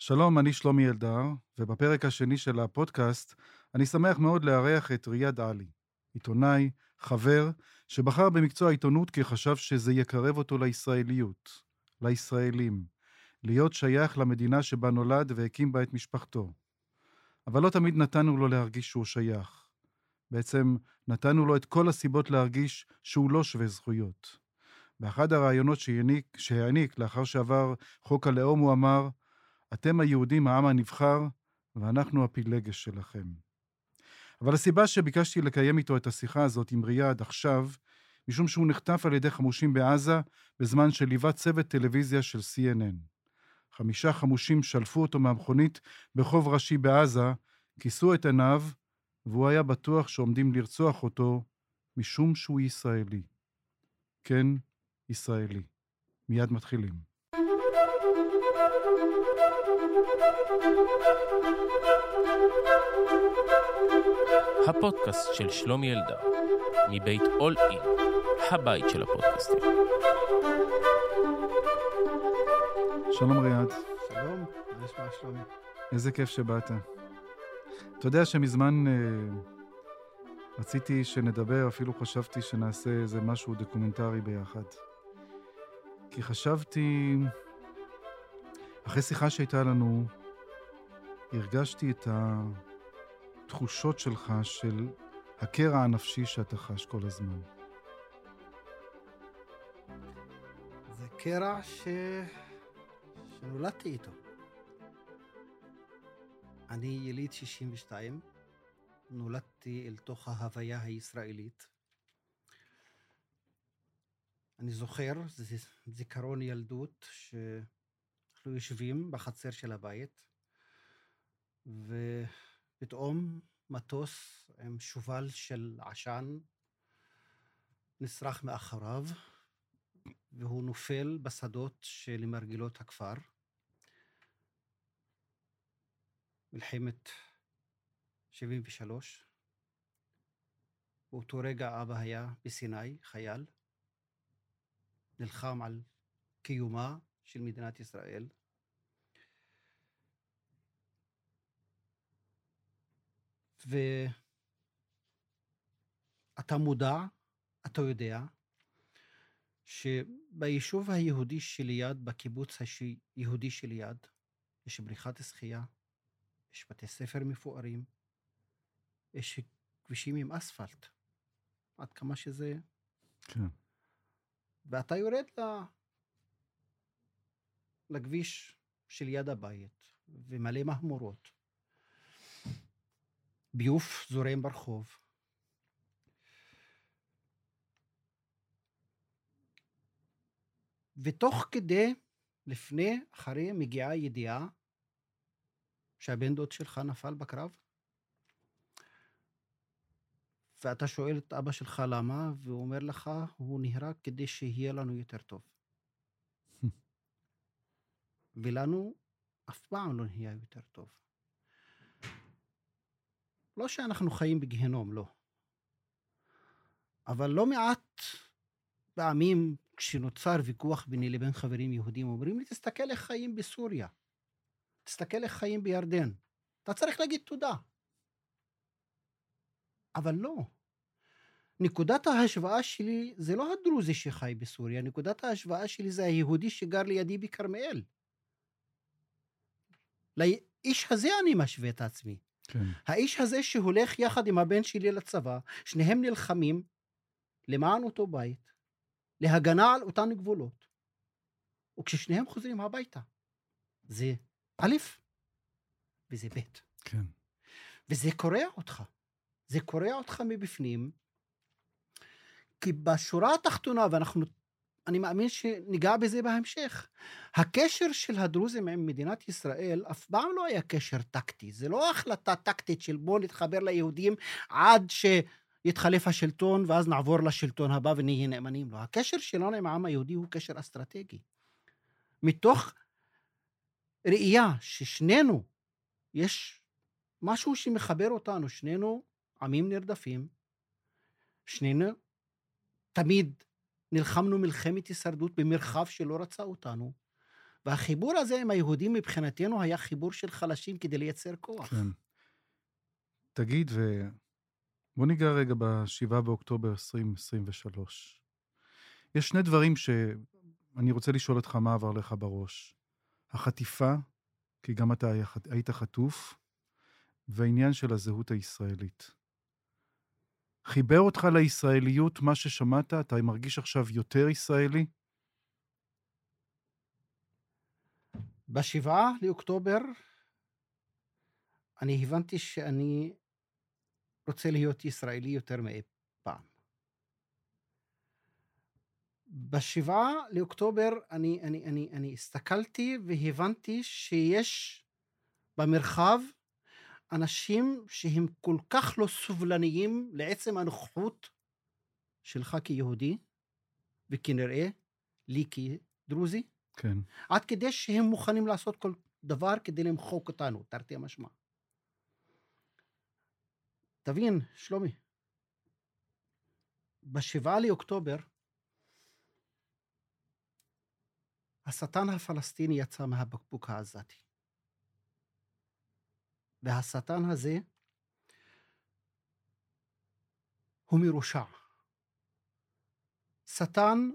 שלום, אני שלומי אלדר, ובפרק השני של הפודקאסט אני שמח מאוד לארח את ריאד עלי, עיתונאי, חבר, שבחר במקצוע העיתונות כי חשב שזה יקרב אותו לישראליות, לישראלים, להיות שייך למדינה שבה נולד והקים בה את משפחתו. אבל לא תמיד נתנו לו להרגיש שהוא שייך. בעצם נתנו לו את כל הסיבות להרגיש שהוא לא שווה זכויות. באחד הראיונות שהעניק, לאחר שעבר חוק הלאום, הוא אמר, אתם היהודים העם הנבחר, ואנחנו הפילגש שלכם. אבל הסיבה שביקשתי לקיים איתו את השיחה הזאת עם ריאד עכשיו, משום שהוא נחטף על ידי חמושים בעזה בזמן שליווה צוות טלוויזיה של CNN. חמישה חמושים שלפו אותו מהמכונית בחוב ראשי בעזה, כיסו את עיניו, והוא היה בטוח שעומדים לרצוח אותו משום שהוא ישראלי. כן, ישראלי. מיד מתחילים. הפודקאסט של שלומי אלדר, מבית אול אין, הבית של הפודקאסטים. שלום ריאד. שלום, מה נשמע שלומי? איזה כיף שבאת. אתה יודע שמזמן אה, רציתי שנדבר, אפילו חשבתי שנעשה איזה משהו דוקומנטרי ביחד. כי חשבתי, אחרי שיחה שהייתה לנו, הרגשתי את התחושות שלך של הקרע הנפשי שאתה חש כל הזמן. זה קרע ש... שנולדתי איתו. אני יליד 62, נולדתי אל תוך ההוויה הישראלית. אני זוכר, זה זיכרון ילדות, שאנחנו יושבים בחצר של הבית, ופתאום מטוס עם שובל של עשן נשרח מאחוריו, והוא נופל בשדות שלמרגלות הכפר. מלחמת 73. באותו רגע אבא היה בסיני, חייל, נלחם על קיומה של מדינת ישראל. ואתה מודע, אתה יודע, שביישוב היהודי שליד, בקיבוץ היהודי שליד, יש בריכת שחייה, יש בתי ספר מפוארים, יש כבישים עם אספלט, עד כמה שזה... כן. ואתה יורד ל... לכביש שליד הבית, ומלא מהמורות. ביוף זורם ברחוב. ותוך כדי, לפני, אחרי, מגיעה ידיעה שהבן דוד שלך נפל בקרב? ואתה שואל את אבא שלך למה, והוא אומר לך, הוא נהרג כדי שיהיה לנו יותר טוב. ולנו אף פעם לא נהיה יותר טוב. לא שאנחנו חיים בגיהנום, לא. אבל לא מעט פעמים כשנוצר ויכוח ביני לבין חברים יהודים, אומרים לי, תסתכל איך חיים בסוריה. תסתכל איך חיים בירדן. אתה צריך להגיד תודה. אבל לא. נקודת ההשוואה שלי זה לא הדרוזי שחי בסוריה, נקודת ההשוואה שלי זה היהודי שגר לידי בכרמיאל. לאיש הזה אני משווה את עצמי. כן. האיש הזה שהולך יחד עם הבן שלי לצבא, שניהם נלחמים למען אותו בית, להגנה על אותן גבולות. וכששניהם חוזרים הביתה, זה א', וזה ב'. כן. וזה קורע אותך. זה קורע אותך מבפנים, כי בשורה התחתונה, ואנחנו, אני מאמין שניגע בזה בהמשך, הקשר של הדרוזים עם מדינת ישראל אף פעם לא היה קשר טקטי. זה לא החלטה טקטית של בוא נתחבר ליהודים עד שיתחלף השלטון ואז נעבור לשלטון הבא ונהיה נאמנים לו. לא, הקשר שלנו עם העם היהודי הוא קשר אסטרטגי. מתוך ראייה ששנינו, יש משהו שמחבר אותנו, שנינו עמים נרדפים, שנינו תמיד נלחמנו מלחמת הישרדות במרחב שלא רצה אותנו, והחיבור הזה עם היהודים מבחינתנו היה חיבור של חלשים כדי לייצר כוח. כן. תגיד, ו... בוא ניגע רגע ב-7 באוקטובר 2023. יש שני דברים שאני רוצה לשאול אותך מה עבר לך בראש. החטיפה, כי גם אתה היית חטוף, והעניין של הזהות הישראלית. חיבר אותך לישראליות מה ששמעת? אתה מרגיש עכשיו יותר ישראלי? בשבעה לאוקטובר אני הבנתי שאני רוצה להיות ישראלי יותר מאי פעם. בשבעה לאוקטובר אני, אני, אני, אני הסתכלתי והבנתי שיש במרחב אנשים שהם כל כך לא סובלניים לעצם הנוכחות שלך כיהודי, וכנראה לי כדרוזי, כן. עד כדי שהם מוכנים לעשות כל דבר כדי למחוק אותנו, תרתי משמע. תבין, שלומי, בשבעה לאוקטובר, השטן הפלסטיני יצא מהבקבוק העזתי. והשטן הזה הוא מרושע. שטן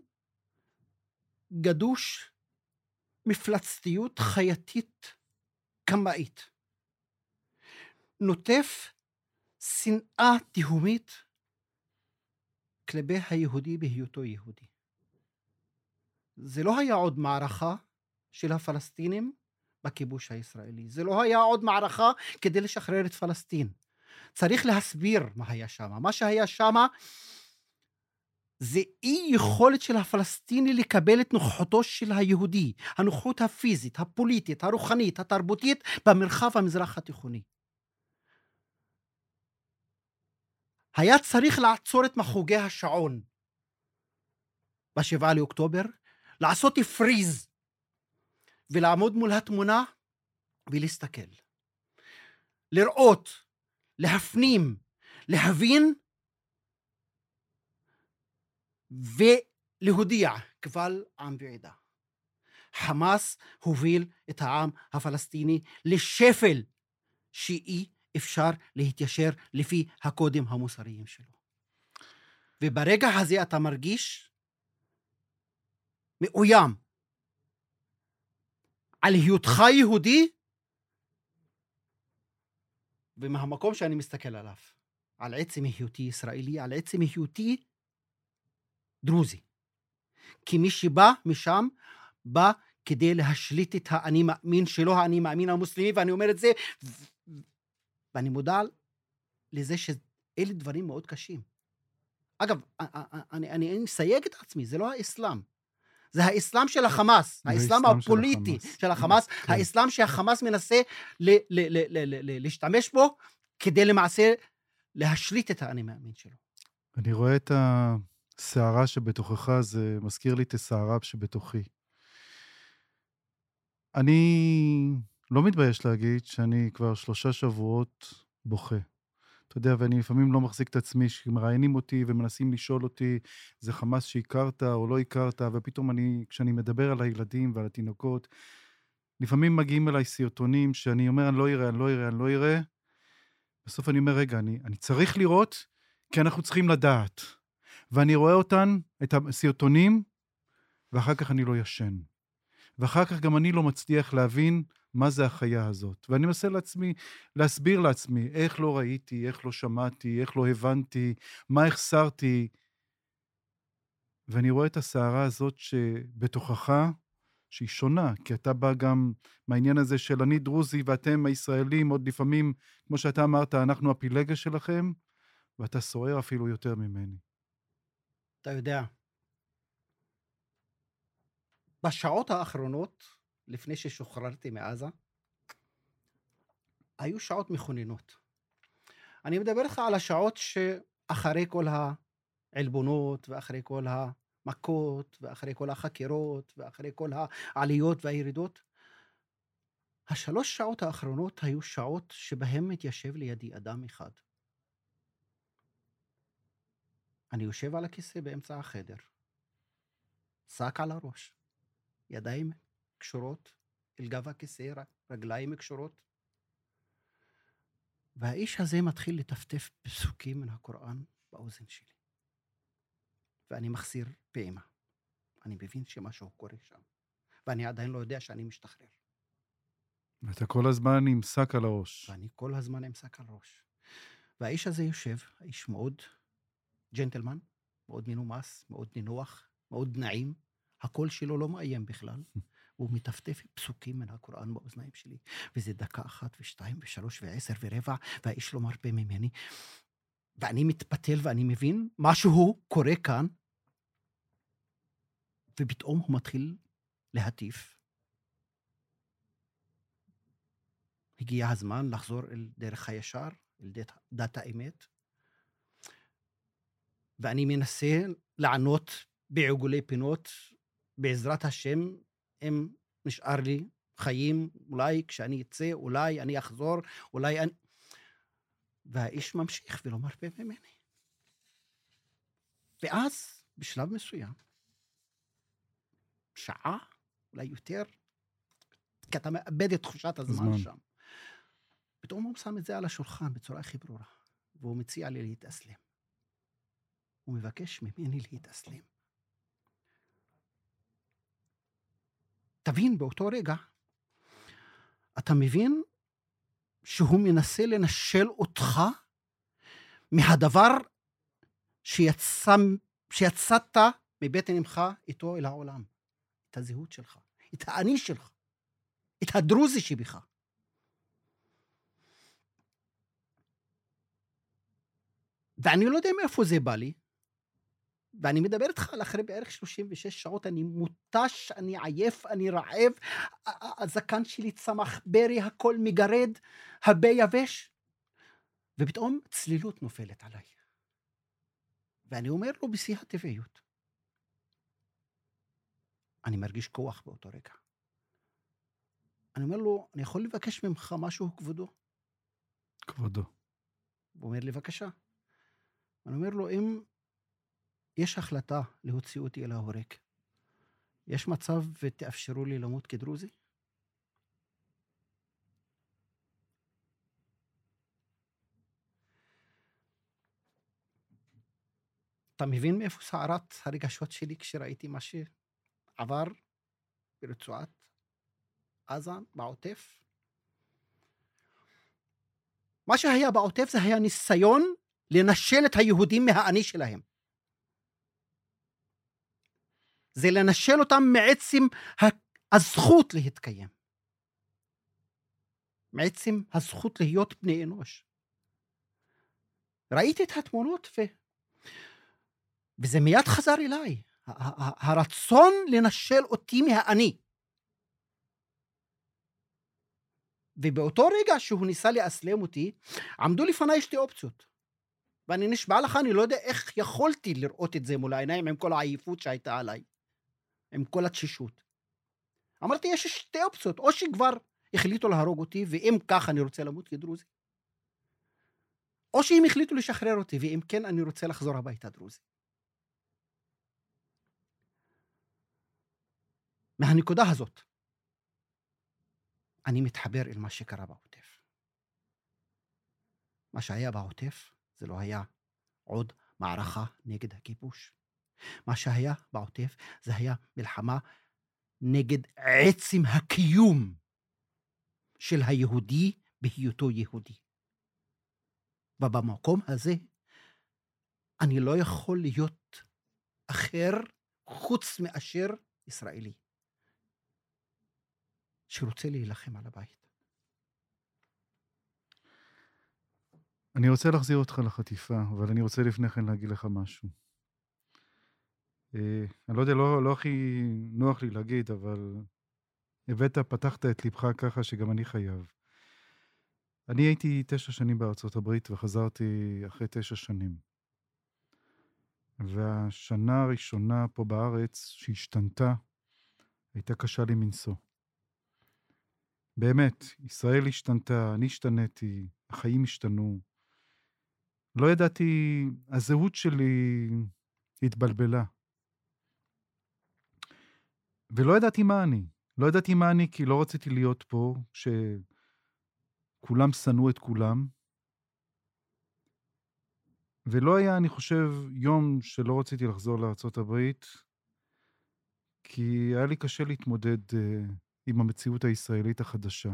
גדוש מפלצתיות חייתית קמאית. נוטף שנאה תהומית כלפי היהודי בהיותו יהודי. זה לא היה עוד מערכה של הפלסטינים בכיבוש הישראלי. זה לא היה עוד מערכה כדי לשחרר את פלסטין. צריך להסביר מה היה שם. מה שהיה שם זה אי יכולת של הפלסטיני לקבל את נוכחותו של היהודי, הנוכחות הפיזית, הפוליטית, הרוחנית, התרבותית, במרחב המזרח התיכוני. היה צריך לעצור את מחוגי השעון בשבעה לאוקטובר, לעשות פריז ולעמוד מול התמונה ולהסתכל. לראות, להפנים, להבין ולהודיע קבל עם ועדה. חמאס הוביל את העם הפלסטיני לשפל שאי אפשר להתיישר לפי הקודים המוסריים שלו. וברגע הזה אתה מרגיש מאוים על היותך יהודי ומהמקום שאני מסתכל עליו, על עצם היותי ישראלי, על עצם היותי דרוזי. כי מי שבא משם, בא כדי להשליט את האני מאמין שלו, האני מאמין המוסלמי, ואני אומר את זה, ואני מודע לזה שאלה דברים מאוד קשים. אגב, אני, אני, אני מסייג את עצמי, זה לא האסלאם. זה האסלאם של החמאס, האסלאם הפוליטי של החמאס, של החמאס כן. האסלאם שהחמאס מנסה להשתמש בו כדי למעשה להשליט את האני מאמין שלו. אני רואה את הסערה שבתוכך, זה מזכיר לי את הסערה שבתוכי. אני לא מתבייש להגיד שאני כבר שלושה שבועות בוכה. אתה יודע, ואני לפעמים לא מחזיק את עצמי, שמראיינים אותי ומנסים לשאול אותי, זה חמאס שהכרת או לא הכרת, ופתאום אני, כשאני מדבר על הילדים ועל התינוקות, לפעמים מגיעים אליי סרטונים שאני אומר, אני לא אראה, אני לא אראה, אני לא אראה. בסוף אני אומר, רגע, אני, אני צריך לראות, כי אנחנו צריכים לדעת. ואני רואה אותן, את הסרטונים, ואחר כך אני לא ישן. ואחר כך גם אני לא מצליח להבין מה זה החיה הזאת. ואני מנסה לעצמי, להסביר לעצמי איך לא ראיתי, איך לא שמעתי, איך לא הבנתי, מה החסרתי. ואני רואה את הסערה הזאת שבתוכך, שהיא שונה, כי אתה בא גם מהעניין הזה של אני דרוזי ואתם הישראלים, עוד לפעמים, כמו שאתה אמרת, אנחנו הפילגה שלכם, ואתה סוער אפילו יותר ממני. אתה יודע, בשעות האחרונות, לפני ששוחררתי מעזה, היו שעות מכוננות. אני מדבר איתך על השעות שאחרי כל העלבונות, ואחרי כל המכות, ואחרי כל החקירות, ואחרי כל העליות והירידות. השלוש שעות האחרונות היו שעות שבהן מתיישב לידי אדם אחד. אני יושב על הכיסא באמצע החדר, שק על הראש, ידיים קשורות אל גב הכיסא, רגליים קשורות. והאיש הזה מתחיל לטפטף פסוקים מן הקוראן באוזן שלי. ואני מחסיר פעימה. אני מבין שמשהו קורה שם, ואני עדיין לא יודע שאני משתחרר. ואתה כל הזמן עם שק על הראש. ואני כל הזמן עם שק על ראש. והאיש הזה יושב, האיש מאוד ג'נטלמן, מאוד מנומס, מאוד נינוח, מאוד נעים. הקול שלו לא מאיים בכלל. הוא מטפטף פסוקים מן הקוראן באוזניים שלי, וזה דקה אחת ושתיים ושלוש ועשר ורבע, והאיש לא מרפה ממני. ואני מתפתל ואני מבין, משהו קורה כאן, ופתאום הוא מתחיל להטיף. הגיע הזמן לחזור אל דרך הישר, אל דת, דת האמת, ואני מנסה לענות בעיגולי פינות, בעזרת השם, אם נשאר לי חיים, אולי כשאני אצא, אולי אני אחזור, אולי אני... והאיש ממשיך ולא מרפה ממני. ואז, בשלב מסוים, שעה, אולי יותר, כי אתה מאבד את תחושת הזמן זמן. שם. פתאום הוא שם את זה על השולחן בצורה הכי ברורה, והוא מציע לי להתאסלם. הוא מבקש ממני להתאסלם. תבין, באותו רגע, אתה מבין שהוא מנסה לנשל אותך מהדבר שיצא, שיצאת מבטן אמך איתו אל העולם. את הזהות שלך, את האני שלך, את הדרוזי שבך. ואני לא יודע מאיפה זה בא לי, ואני מדבר איתך על אחרי בערך 36 שעות, אני מותש, אני עייף, אני רעב, הזקן שלי צמח ברי, הכל מגרד, הפה יבש, ופתאום צלילות נופלת עליי. ואני אומר לו בשיא הטבעיות, אני מרגיש כוח באותו רגע. אני אומר לו, אני יכול לבקש ממך משהו, כבודו? כבודו. הוא אומר לי, בבקשה. אני אומר לו, אם יש החלטה להוציא אותי אל ההורג, יש מצב ותאפשרו לי למות כדרוזי? אתה מבין מאיפה סערת הרגשות שלי כשראיתי מה שעבר ברצועת עזה, בעוטף? מה שהיה בעוטף זה היה ניסיון לנשל את היהודים מהאני שלהם. זה לנשל אותם מעצם הזכות להתקיים. מעצם הזכות להיות בני אנוש. ראיתי את התמונות ו... וזה מיד חזר אליי. הרצון לנשל אותי מהאני. ובאותו רגע שהוא ניסה לאסלם אותי, עמדו לפניי שתי אופציות. ואני נשבע לך, אני לא יודע איך יכולתי לראות את זה מול העיניים עם כל העייפות שהייתה עליי. עם כל התשישות. אמרתי, יש שתי אופציות, או שכבר החליטו להרוג אותי, ואם כך אני רוצה למות כדרוזי, או שהם החליטו לשחרר אותי, ואם כן, אני רוצה לחזור הביתה דרוזי. מהנקודה הזאת, אני מתחבר אל מה שקרה בעוטף. מה שהיה בעוטף זה לא היה עוד מערכה נגד הכיבוש. מה שהיה בעוטף זה היה מלחמה נגד עצם הקיום של היהודי בהיותו יהודי. ובמקום הזה אני לא יכול להיות אחר חוץ מאשר ישראלי, שרוצה להילחם על הבית. אני רוצה להחזיר אותך לחטיפה, אבל אני רוצה לפני כן להגיד לך משהו. אה, אני לא יודע, לא, לא הכי נוח לי להגיד, אבל הבאת, פתחת את ליבך ככה שגם אני חייב. אני הייתי תשע שנים בארצות הברית וחזרתי אחרי תשע שנים. והשנה הראשונה פה בארץ שהשתנתה הייתה קשה לי מנשוא. באמת, ישראל השתנתה, אני השתניתי, החיים השתנו. לא ידעתי, הזהות שלי התבלבלה. ולא ידעתי מה אני. לא ידעתי מה אני, כי לא רציתי להיות פה, שכולם שנאו את כולם. ולא היה, אני חושב, יום שלא רציתי לחזור לארה"ב, כי היה לי קשה להתמודד uh, עם המציאות הישראלית החדשה.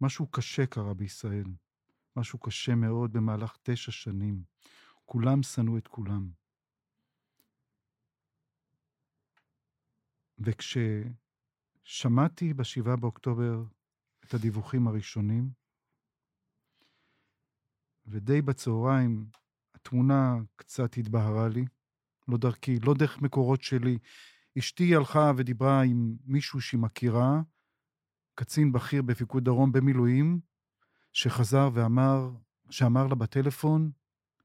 משהו קשה קרה בישראל, משהו קשה מאוד במהלך תשע שנים. כולם שנאו את כולם. וכששמעתי ב-7 באוקטובר את הדיווחים הראשונים, ודי בצהריים התמונה קצת התבהרה לי, לא דרכי, לא דרך מקורות שלי. אשתי הלכה ודיברה עם מישהו שהיא מכירה, קצין בכיר בפיקוד דרום במילואים, שחזר ואמר, שאמר לה בטלפון,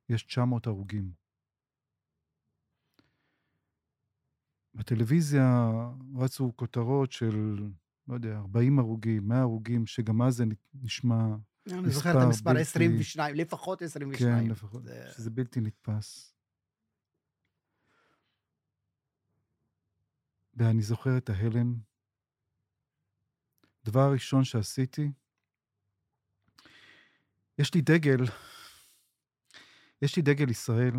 יש 900 הרוגים. בטלוויזיה רצו כותרות של, לא יודע, 40 הרוגים, 100 הרוגים, שגם אז זה נשמע אני זוכר את המספר בלתי- 22, לפחות 22. כן, לפחות, זה- שזה בלתי נתפס. ואני זוכר את ההלם. הדבר הראשון שעשיתי, יש לי דגל, יש לי דגל ישראל,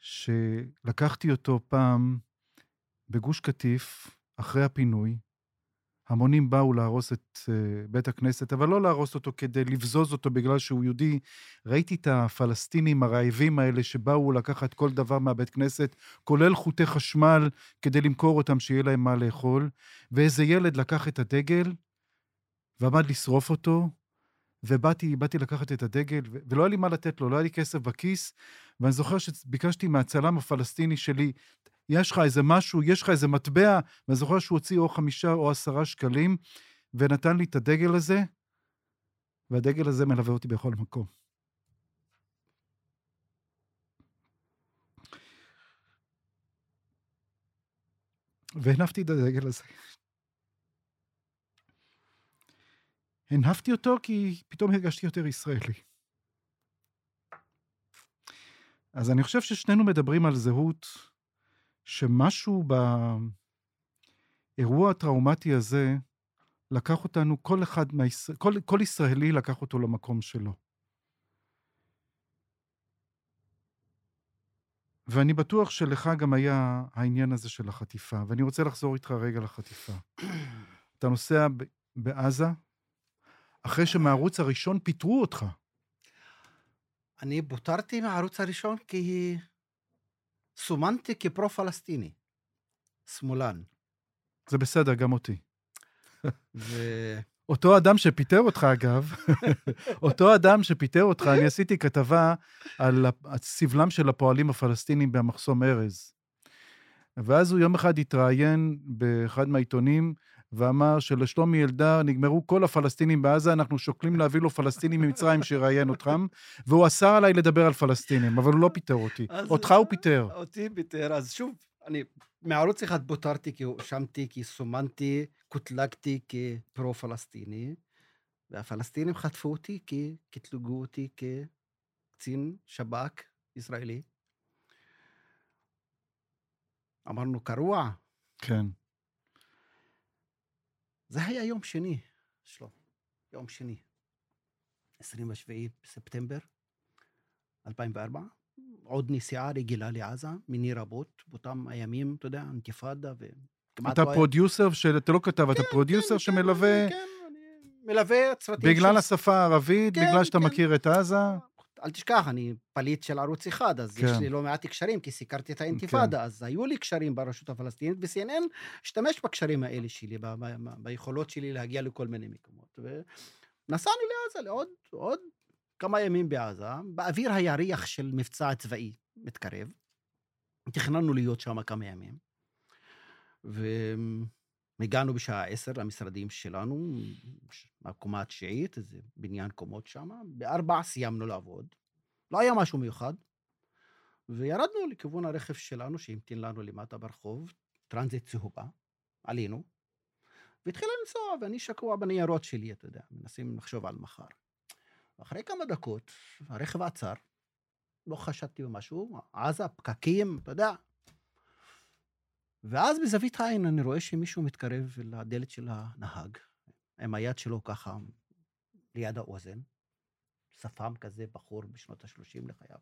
שלקחתי אותו פעם בגוש קטיף, אחרי הפינוי. המונים באו להרוס את uh, בית הכנסת, אבל לא להרוס אותו כדי לבזוז אותו בגלל שהוא יהודי. ראיתי את הפלסטינים הרעבים האלה שבאו לקחת כל דבר מהבית כנסת, כולל חוטי חשמל, כדי למכור אותם, שיהיה להם מה לאכול. ואיזה ילד לקח את הדגל ועמד לשרוף אותו, ובאתי באתי לקחת את הדגל, ולא היה לי מה לתת לו, לא היה לי כסף בכיס, ואני זוכר שביקשתי מהצלם הפלסטיני שלי, יש לך איזה משהו, יש לך איזה מטבע, ואני זוכר שהוא הוציא או חמישה או עשרה שקלים, ונתן לי את הדגל הזה, והדגל הזה מלווה אותי בכל מקום. והנפתי את הדגל הזה. הנפתי אותו כי פתאום הרגשתי יותר ישראלי. אז אני חושב ששנינו מדברים על זהות, שמשהו באירוע הטראומטי הזה לקח אותנו, כל אחד, כל, כל ישראלי לקח אותו למקום שלו. ואני בטוח שלך גם היה העניין הזה של החטיפה, ואני רוצה לחזור איתך רגע לחטיפה. אתה נוסע בעזה, אחרי שמהערוץ הראשון פיטרו אותך. אני פוטרתי מהערוץ הראשון כי סומנתי כפרו-פלסטיני, שמאלן. זה בסדר, גם אותי. ו... אותו אדם שפיטר אותך, אגב, אותו אדם שפיטר אותך, אני עשיתי כתבה על סבלם של הפועלים הפלסטינים במחסום ארז. ואז הוא יום אחד התראיין באחד מהעיתונים, ואמר שלשלומי אלדר נגמרו כל הפלסטינים בעזה, אנחנו שוקלים להביא לו פלסטינים ממצרים שיראיין אותם, והוא אסר עליי לדבר על פלסטינים, אבל הוא לא פיטר אותי. אז- אותך הוא פיטר. אותי פיטר, אז שוב, אני מערוץ אחד פוטרתי כי הואשמתי, כי סומנתי, קוטלגתי כפרו-פלסטיני, והפלסטינים חטפו אותי כי קטלגו אותי כקצין שב"כ ישראלי. אמרנו, קרוע. כן. זה היה יום שני, שלום, יום שני, 27 בספטמבר 2004, עוד נסיעה רגילה לעזה, מיני רבות, באותם הימים, אתה יודע, אינתיפאדה וכמעט אתה לא producer של, אתה לא כתב, אתה כן, producer כן, שמלווה, כן, אני מלווה צוותים בגלל השפה הערבית, כן, בגלל שאתה. מכיר את עזה. אל תשכח, אני פליט של ערוץ אחד, אז יש כן. לי לא מעט קשרים, כי סיקרתי את האינתיפאדה, אז היו לי קשרים ברשות הפלסטינית, ו-CNN השתמש בקשרים האלה שלי, ב- ב- ב- ביכולות שלי להגיע לכל מיני מקומות. ונסענו לעזה לעוד עוד כמה ימים בעזה, באוויר היה ריח של מבצע צבאי מתקרב. תכננו להיות שם כמה ימים. והגענו בשעה עשר למשרדים שלנו, בקומה התשיעית, איזה בניין קומות שם. בארבע סיימנו לעבוד. לא היה משהו מיוחד. וירדנו לכיוון הרכב שלנו, שהמתין לנו למטה ברחוב, טרנזיט צהובה, עלינו, והתחילה לנסוע, ואני שקוע בניירות שלי, אתה יודע, מנסים לחשוב על מחר. אחרי כמה דקות, הרכב עצר, לא חשדתי במשהו, עזה, פקקים, אתה יודע. ואז בזווית העין אני רואה שמישהו מתקרב לדלת של הנהג, עם היד שלו ככה ליד האוזן, שפם כזה, בחור בשנות ה-30 לחייו,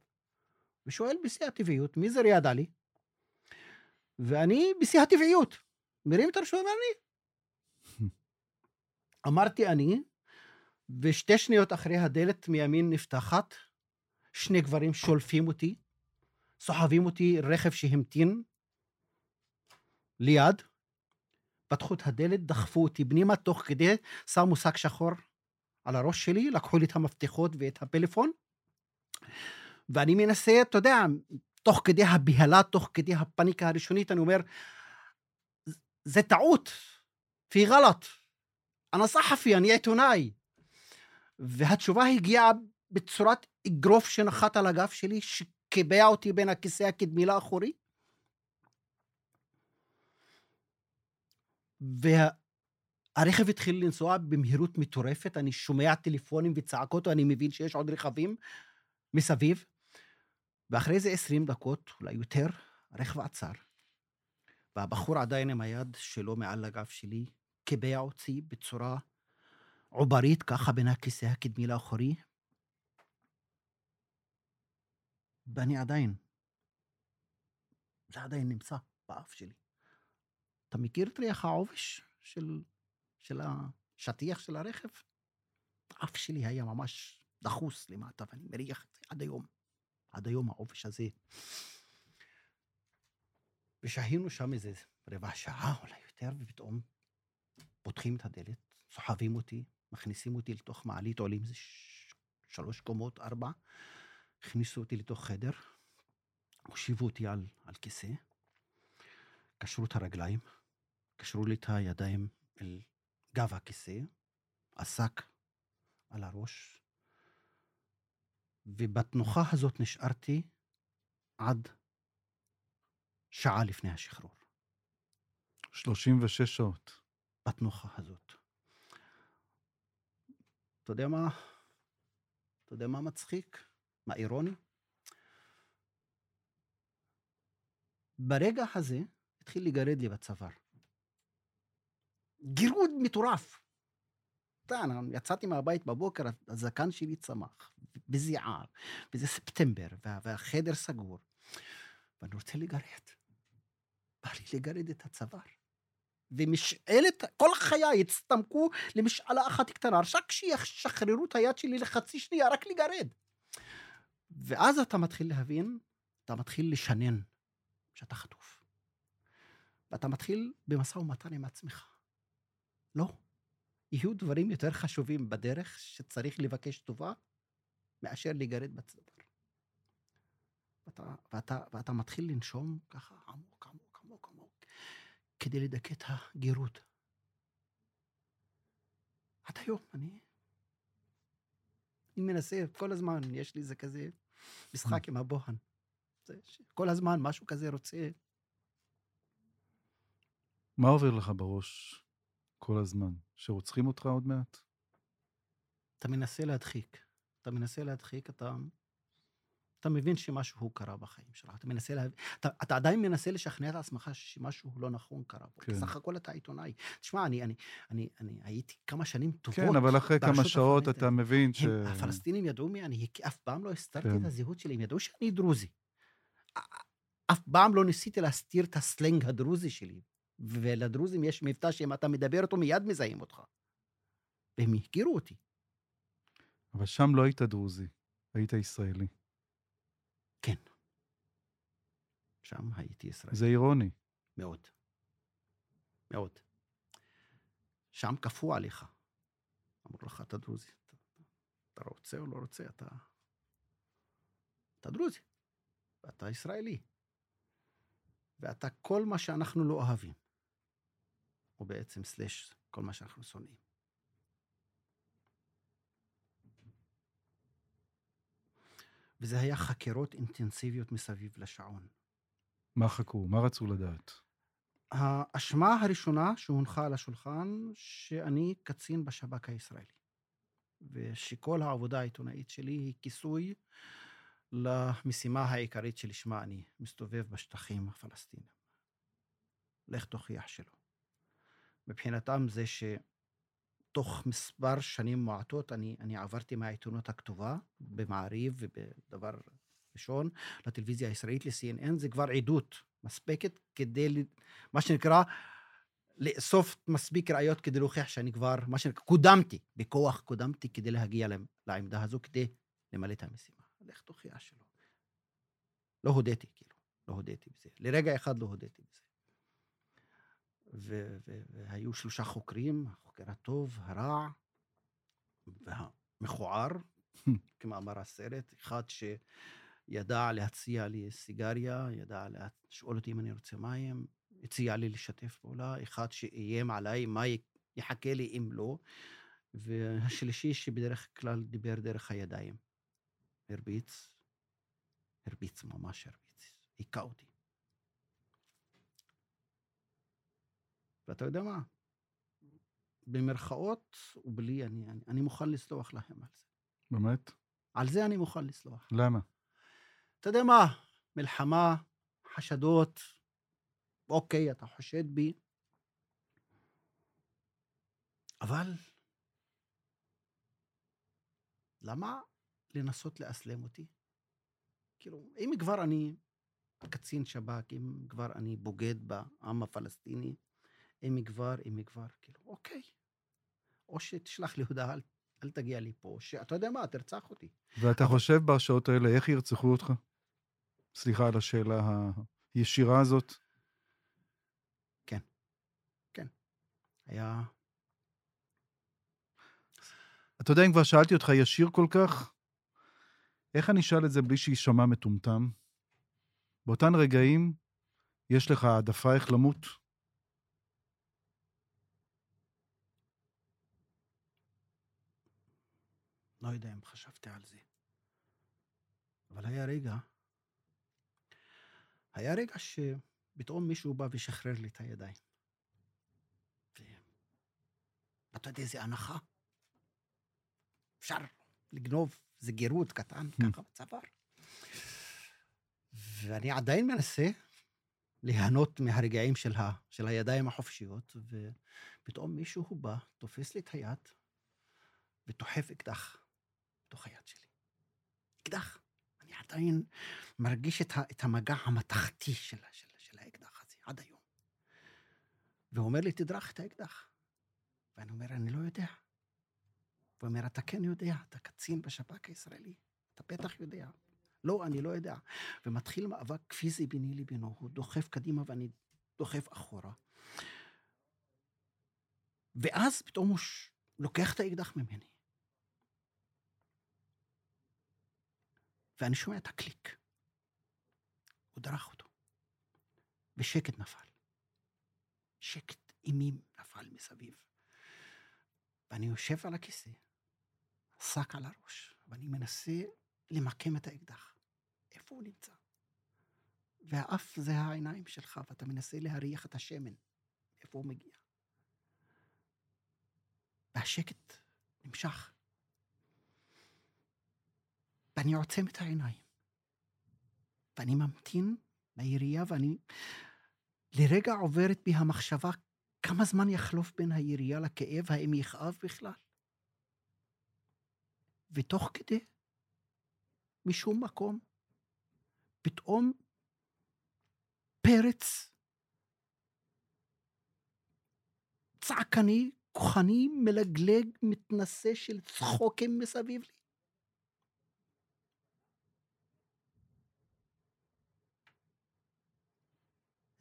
ושואל בשיא הטבעיות, מי זה ריאד עלי? ואני בשיא הטבעיות, מרים את הראשון ואני. אמרתי אני, ושתי שניות אחרי הדלת מימין נפתחת, שני גברים שולפים אותי, סוחבים אותי רכב שהמתין ליד, פתחו את הדלת, דחפו אותי פנימה, תוך כדי שמו שק שחור על הראש שלי, לקחו לי את המפתחות ואת הפלאפון, ואני מנסה, אתה יודע, תוך כדי הבהלה, תוך כדי הפניקה הראשונית, אני אומר, זה טעות, פי גלט, אני סחפי, אני עיתונאי. והתשובה הגיעה בצורת אגרוף שנחת על הגב שלי, שקיבע אותי בין הכיסא הקדמי לאחורי. והרכב התחיל לנסוע במהירות מטורפת, אני שומע טלפונים וצעקות, ואני מבין שיש עוד רכבים מסביב. ואחרי איזה עשרים דקות, אולי יותר, הרכב עצר. והבחור עדיין עם היד שלו מעל הגב שלי, קיבע אותי בצורה עוברית, ככה בין הכיסא הקדמי לאחורי. ואני עדיין, זה עדיין נמצא באף שלי. אתה מכיר את ריח העובש של, של השטיח של הרכב? האף שלי היה ממש דחוס למטה, ואני מריח את זה עד היום. עד היום העובש הזה. ושהינו שם איזה רבע שעה, אולי יותר, ופתאום פותחים את הדלת, סוחבים אותי, מכניסים אותי לתוך מעלית, עולים איזה. שלוש קומות, ארבע, הכניסו אותי לתוך חדר, הושיבו אותי על, על כיסא, קשרו את הרגליים, קשרו לי את הידיים אל גב הכיסא, השק על הראש, ובתנוחה הזאת נשארתי עד שעה לפני השחרור. 36 שעות. בתנוחה הזאת. אתה יודע מה? אתה יודע מה מצחיק? מה אירוני? ברגע הזה התחיל לגרד לי בצוואר. גירוד מטורף. אתה, יצאתי מהבית בבוקר, הזקן שלי צמח, בזיעה, וזה ספטמבר, וה, והחדר סגור, ואני רוצה לגרד. בא לי לגרד את הצוואר. ומשאלת, כל חיי הצטמקו למשאלה אחת קטנה, רק שישחררו את היד שלי לחצי שנייה, רק לגרד. ואז אתה מתחיל להבין, אתה מתחיל לשנן שאתה חטוף. ואתה מתחיל במשא ומתן עם עצמך. לא. יהיו דברים יותר חשובים בדרך שצריך לבקש טובה מאשר לגרד בצוואר. ואתה, ואתה, ואתה מתחיל לנשום ככה עמוק, עמוק, עמוק, עמוק, כדי לדכא את הגירות. עד היום אני, אני מנסה, כל הזמן יש לי איזה כזה משחק עם הבוהן. כל הזמן משהו כזה רוצה. מה עובר לך בראש כל הזמן? שרוצחים אותך עוד מעט? אתה מנסה להדחיק. אתה מנסה להדחיק, אתה... אתה מבין שמשהו קרה בחיים שלך. אתה מנסה לה... אתה, אתה עדיין מנסה לשכנע את עצמך שמשהו לא נכון קרה פה. כן. בסך הכל אתה עיתונאי. תשמע, אני, אני, אני, אני הייתי כמה שנים טובות כן, אבל אחרי כמה שעות אתה מבין ש... הם, הפלסטינים ידעו מי אני, אף פעם לא הסתרתי כן. את הזהות שלי, הם ידעו שאני דרוזי. אף פעם לא ניסיתי להסתיר את הסלנג הדרוזי שלי. ולדרוזים יש מבטא שאם אתה מדבר אותו מיד מזהים אותך. והם הכירו אותי. אבל שם לא היית דרוזי, היית ישראלי. כן. שם הייתי ישראלי. זה אירוני. מאוד. מאוד. שם כפו עליך. אמרו לך, אתה דרוזי. אתה, אתה רוצה או לא רוצה, אתה... אתה דרוזי. ואתה ישראלי. ואתה כל מה שאנחנו לא אוהבים. או בעצם סלאש כל מה שאנחנו שונאים. וזה היה חקירות אינטנסיביות מסביב לשעון. מה חקרו? מה רצו לדעת? האשמה הראשונה שהונחה על השולחן, שאני קצין בשב"כ הישראלי. ושכל העבודה העיתונאית שלי היא כיסוי למשימה העיקרית שלשמה אני מסתובב בשטחים הפלסטיניים. לך תוכיח שלא. מבחינתם זה שתוך מספר שנים מועטות אני, אני עברתי מהעיתונות הכתובה במעריב ובדבר ראשון לטלוויזיה הישראלית, ל-CNN, זה כבר עדות מספקת כדי, מה שנקרא, לאסוף מספיק ראיות כדי להוכיח שאני כבר, מה שנקרא, קודמתי, בכוח קודמתי כדי להגיע לעמדה הזו, כדי למלא את המשימה. לך תוכיח שלא. לא הודיתי, כאילו, לא הודיתי בזה. לרגע אחד לא הודיתי בזה. והיו שלושה חוקרים, החוקר הטוב, הרע והמכוער, כמאמר הסרט, אחד שידע להציע לי סיגריה, ידע לשאול אותי אם אני רוצה מים, הציע לי לשתף פעולה, אחד שאיים עליי מה יחכה לי אם לא, והשלישי שבדרך כלל דיבר דרך הידיים. הרביץ, הרביץ, ממש הרביץ, היכה אותי. ואתה יודע מה? במרכאות ובלי, אני, אני, אני מוכן לסלוח להם על זה. באמת? על זה אני מוכן לסלוח. למה? אתה יודע מה? מלחמה, חשדות, אוקיי, אתה חושד בי, אבל למה לנסות לאסלם אותי? כאילו, אם כבר אני קצין שב"כ, אם כבר אני בוגד בעם הפלסטיני, אם כבר, אם כבר, כאילו, אוקיי. או שתשלח לי הודעה, אל, אל תגיע לי פה, או שאתה יודע מה, תרצח אותי. ואתה חושב בשעות האלה, איך ירצחו אותך? סליחה על השאלה הישירה הזאת. כן, כן. היה... אתה יודע, אם כבר שאלתי אותך ישיר כל כך, איך אני אשאל את זה בלי שיישמע מטומטם? באותן רגעים יש לך העדפה איך למות? לא יודע אם חשבתי על זה. אבל היה רגע, היה רגע שפתאום מישהו בא ושחרר לי את הידיים. ואתה יודע איזה הנחה? אפשר לגנוב איזה גירות קטן ככה בצוואר. ואני עדיין מנסה ליהנות מהרגעים של, ה, של הידיים החופשיות, ופתאום מישהו בא, תופס לי את היד, ודוחף אקדח בתוך היד שלי. אקדח. אני עדיין מרגיש את, ה, את המגע המתכתי של, של, של האקדח הזה, עד היום. והוא אומר לי, תדרך את האקדח. ואני אומר, אני לא יודע. הוא אומר, אתה כן יודע, אתה קצין בשב"כ הישראלי, אתה בטח יודע. לא, אני לא יודע. ומתחיל מאבק פיזי ביני לבינו, הוא דוחף קדימה ואני דוחף אחורה. ואז פתאום הוא ש... לוקח את האקדח ממני. ואני שומע את הקליק. הוא דרך אותו. ושקט נפל. שקט אימים נפל מסביב. ואני יושב על הכיסא, שק על הראש, ואני מנסה למקם את האקדח. איפה הוא נמצא? והאף זה העיניים שלך, ואתה מנסה להריח את השמן. איפה הוא מגיע? והשקט נמשך. ואני עוצם את העיניים. ואני ממתין לירייה, ואני... לרגע עוברת בי המחשבה כמה זמן יחלוף בין הירייה לכאב, האם יכאב בכלל? ותוך כדי, משום מקום, פתאום פרץ צעקני, כוחני, מלגלג, מתנשא של צחוקים מסביב לי.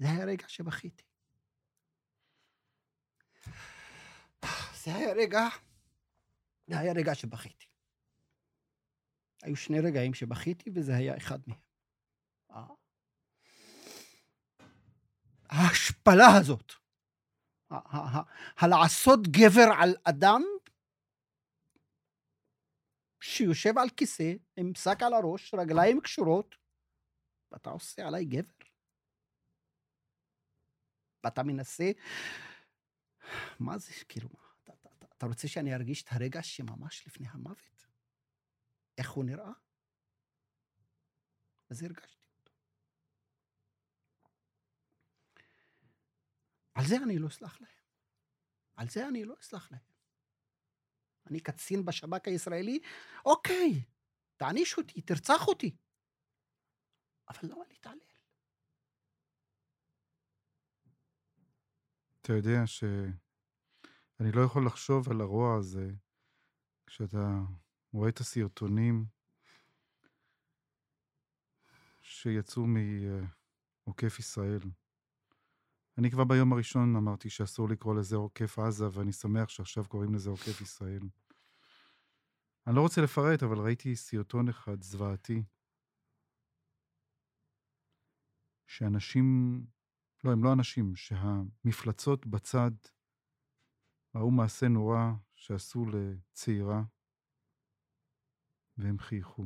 זה היה רגע שבכיתי. זה היה רגע, זה היה רגע שבכיתי. היו שני רגעים שבכיתי, וזה היה אחד מהם. אה? ההשפלה הזאת, הלעשות גבר על אדם שיושב על כיסא עם שק על הראש, רגליים קשורות, ואתה עושה עליי גבר. ואתה מנסה, מה זה, כאילו, אתה, אתה, אתה, אתה רוצה שאני ארגיש את הרגע שממש לפני המוות? איך הוא נראה? אז הרגשתי אותו. על זה אני לא אסלח להם. על זה אני לא אסלח להם. אני קצין בשב"כ הישראלי, אוקיי, תעניש אותי, תרצח אותי. אבל למה להתעלל? אתה יודע שאני לא יכול לחשוב על הרוע הזה כשאתה רואה את הסרטונים שיצאו מעוקף ישראל. אני כבר ביום הראשון אמרתי שאסור לקרוא לזה עוקף עזה, ואני שמח שעכשיו קוראים לזה עוקף ישראל. אני לא רוצה לפרט, אבל ראיתי סרטון אחד זוועתי, שאנשים, לא, הם לא אנשים, שהמפלצות בצד ראו מעשה נורא שעשו לצעירה, והם חייכו.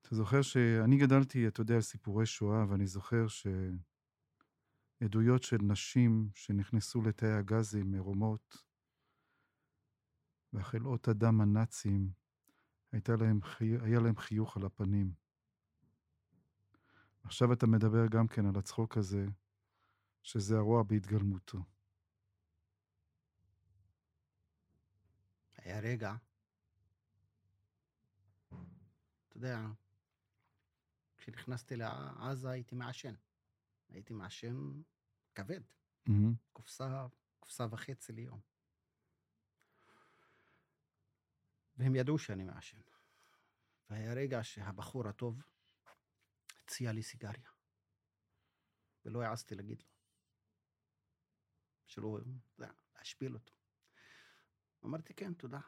אתה זוכר שאני גדלתי, אתה יודע, על סיפורי שואה, ואני זוכר שעדויות של נשים שנכנסו לתאי הגזים מרומות, והחלאות הדם הנאצים, היה להם חיוך על הפנים. עכשיו אתה מדבר גם כן על הצחוק הזה, שזה הרוע בהתגלמותו. היה רגע, אתה יודע, כשנכנסתי לעזה הייתי מעשן. הייתי מעשן כבד, Mm-hmm. קופסה, קופסה וחצי ליום. והם ידעו שאני מעשן. והיה רגע שהבחור הטוב הציע לי סיגריה, ולא העזתי להגיד לו. שלא, להשפיל אותו. אמרתי, כן, תודה.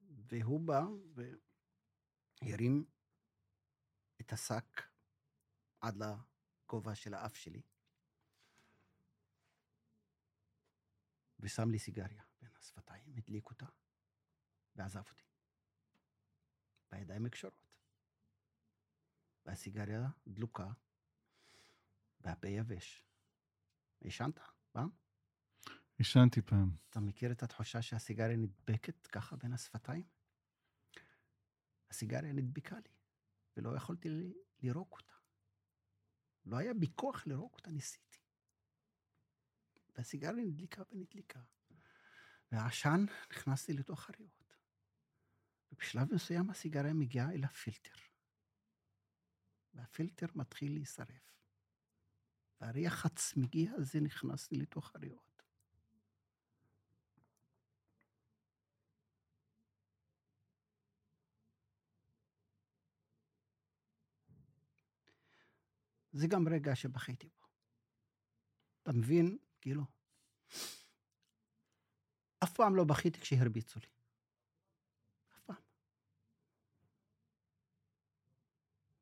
והוא בא והרים את השק עד לגובה של האף שלי, ושם לי סיגריה בין השפתיים, הדליק אותה, ועזב אותי. בידיים קשורות. והסיגריה דלוקה, והפה יבש. עישנת פעם? עישנתי פעם. אתה מכיר את התחושה שהסיגריה נדבקת ככה בין השפתיים? הסיגריה נדבקה לי, ולא יכולתי ל- לירוק אותה. לא היה בי כוח לירוק אותה, ניסיתי. והסיגריה נדליקה ונדליקה. והעשן נכנס לי לתוך הריאות. ובשלב מסוים הסיגריה מגיעה אל הפילטר. והפילטר מתחיל להישרף. והריח הצמיגי הזה נכנס לי לתוך הריאות. זה גם רגע שבכיתי בו. אתה מבין? כאילו, אף פעם לא בכיתי כשהרביצו לי. אף פעם.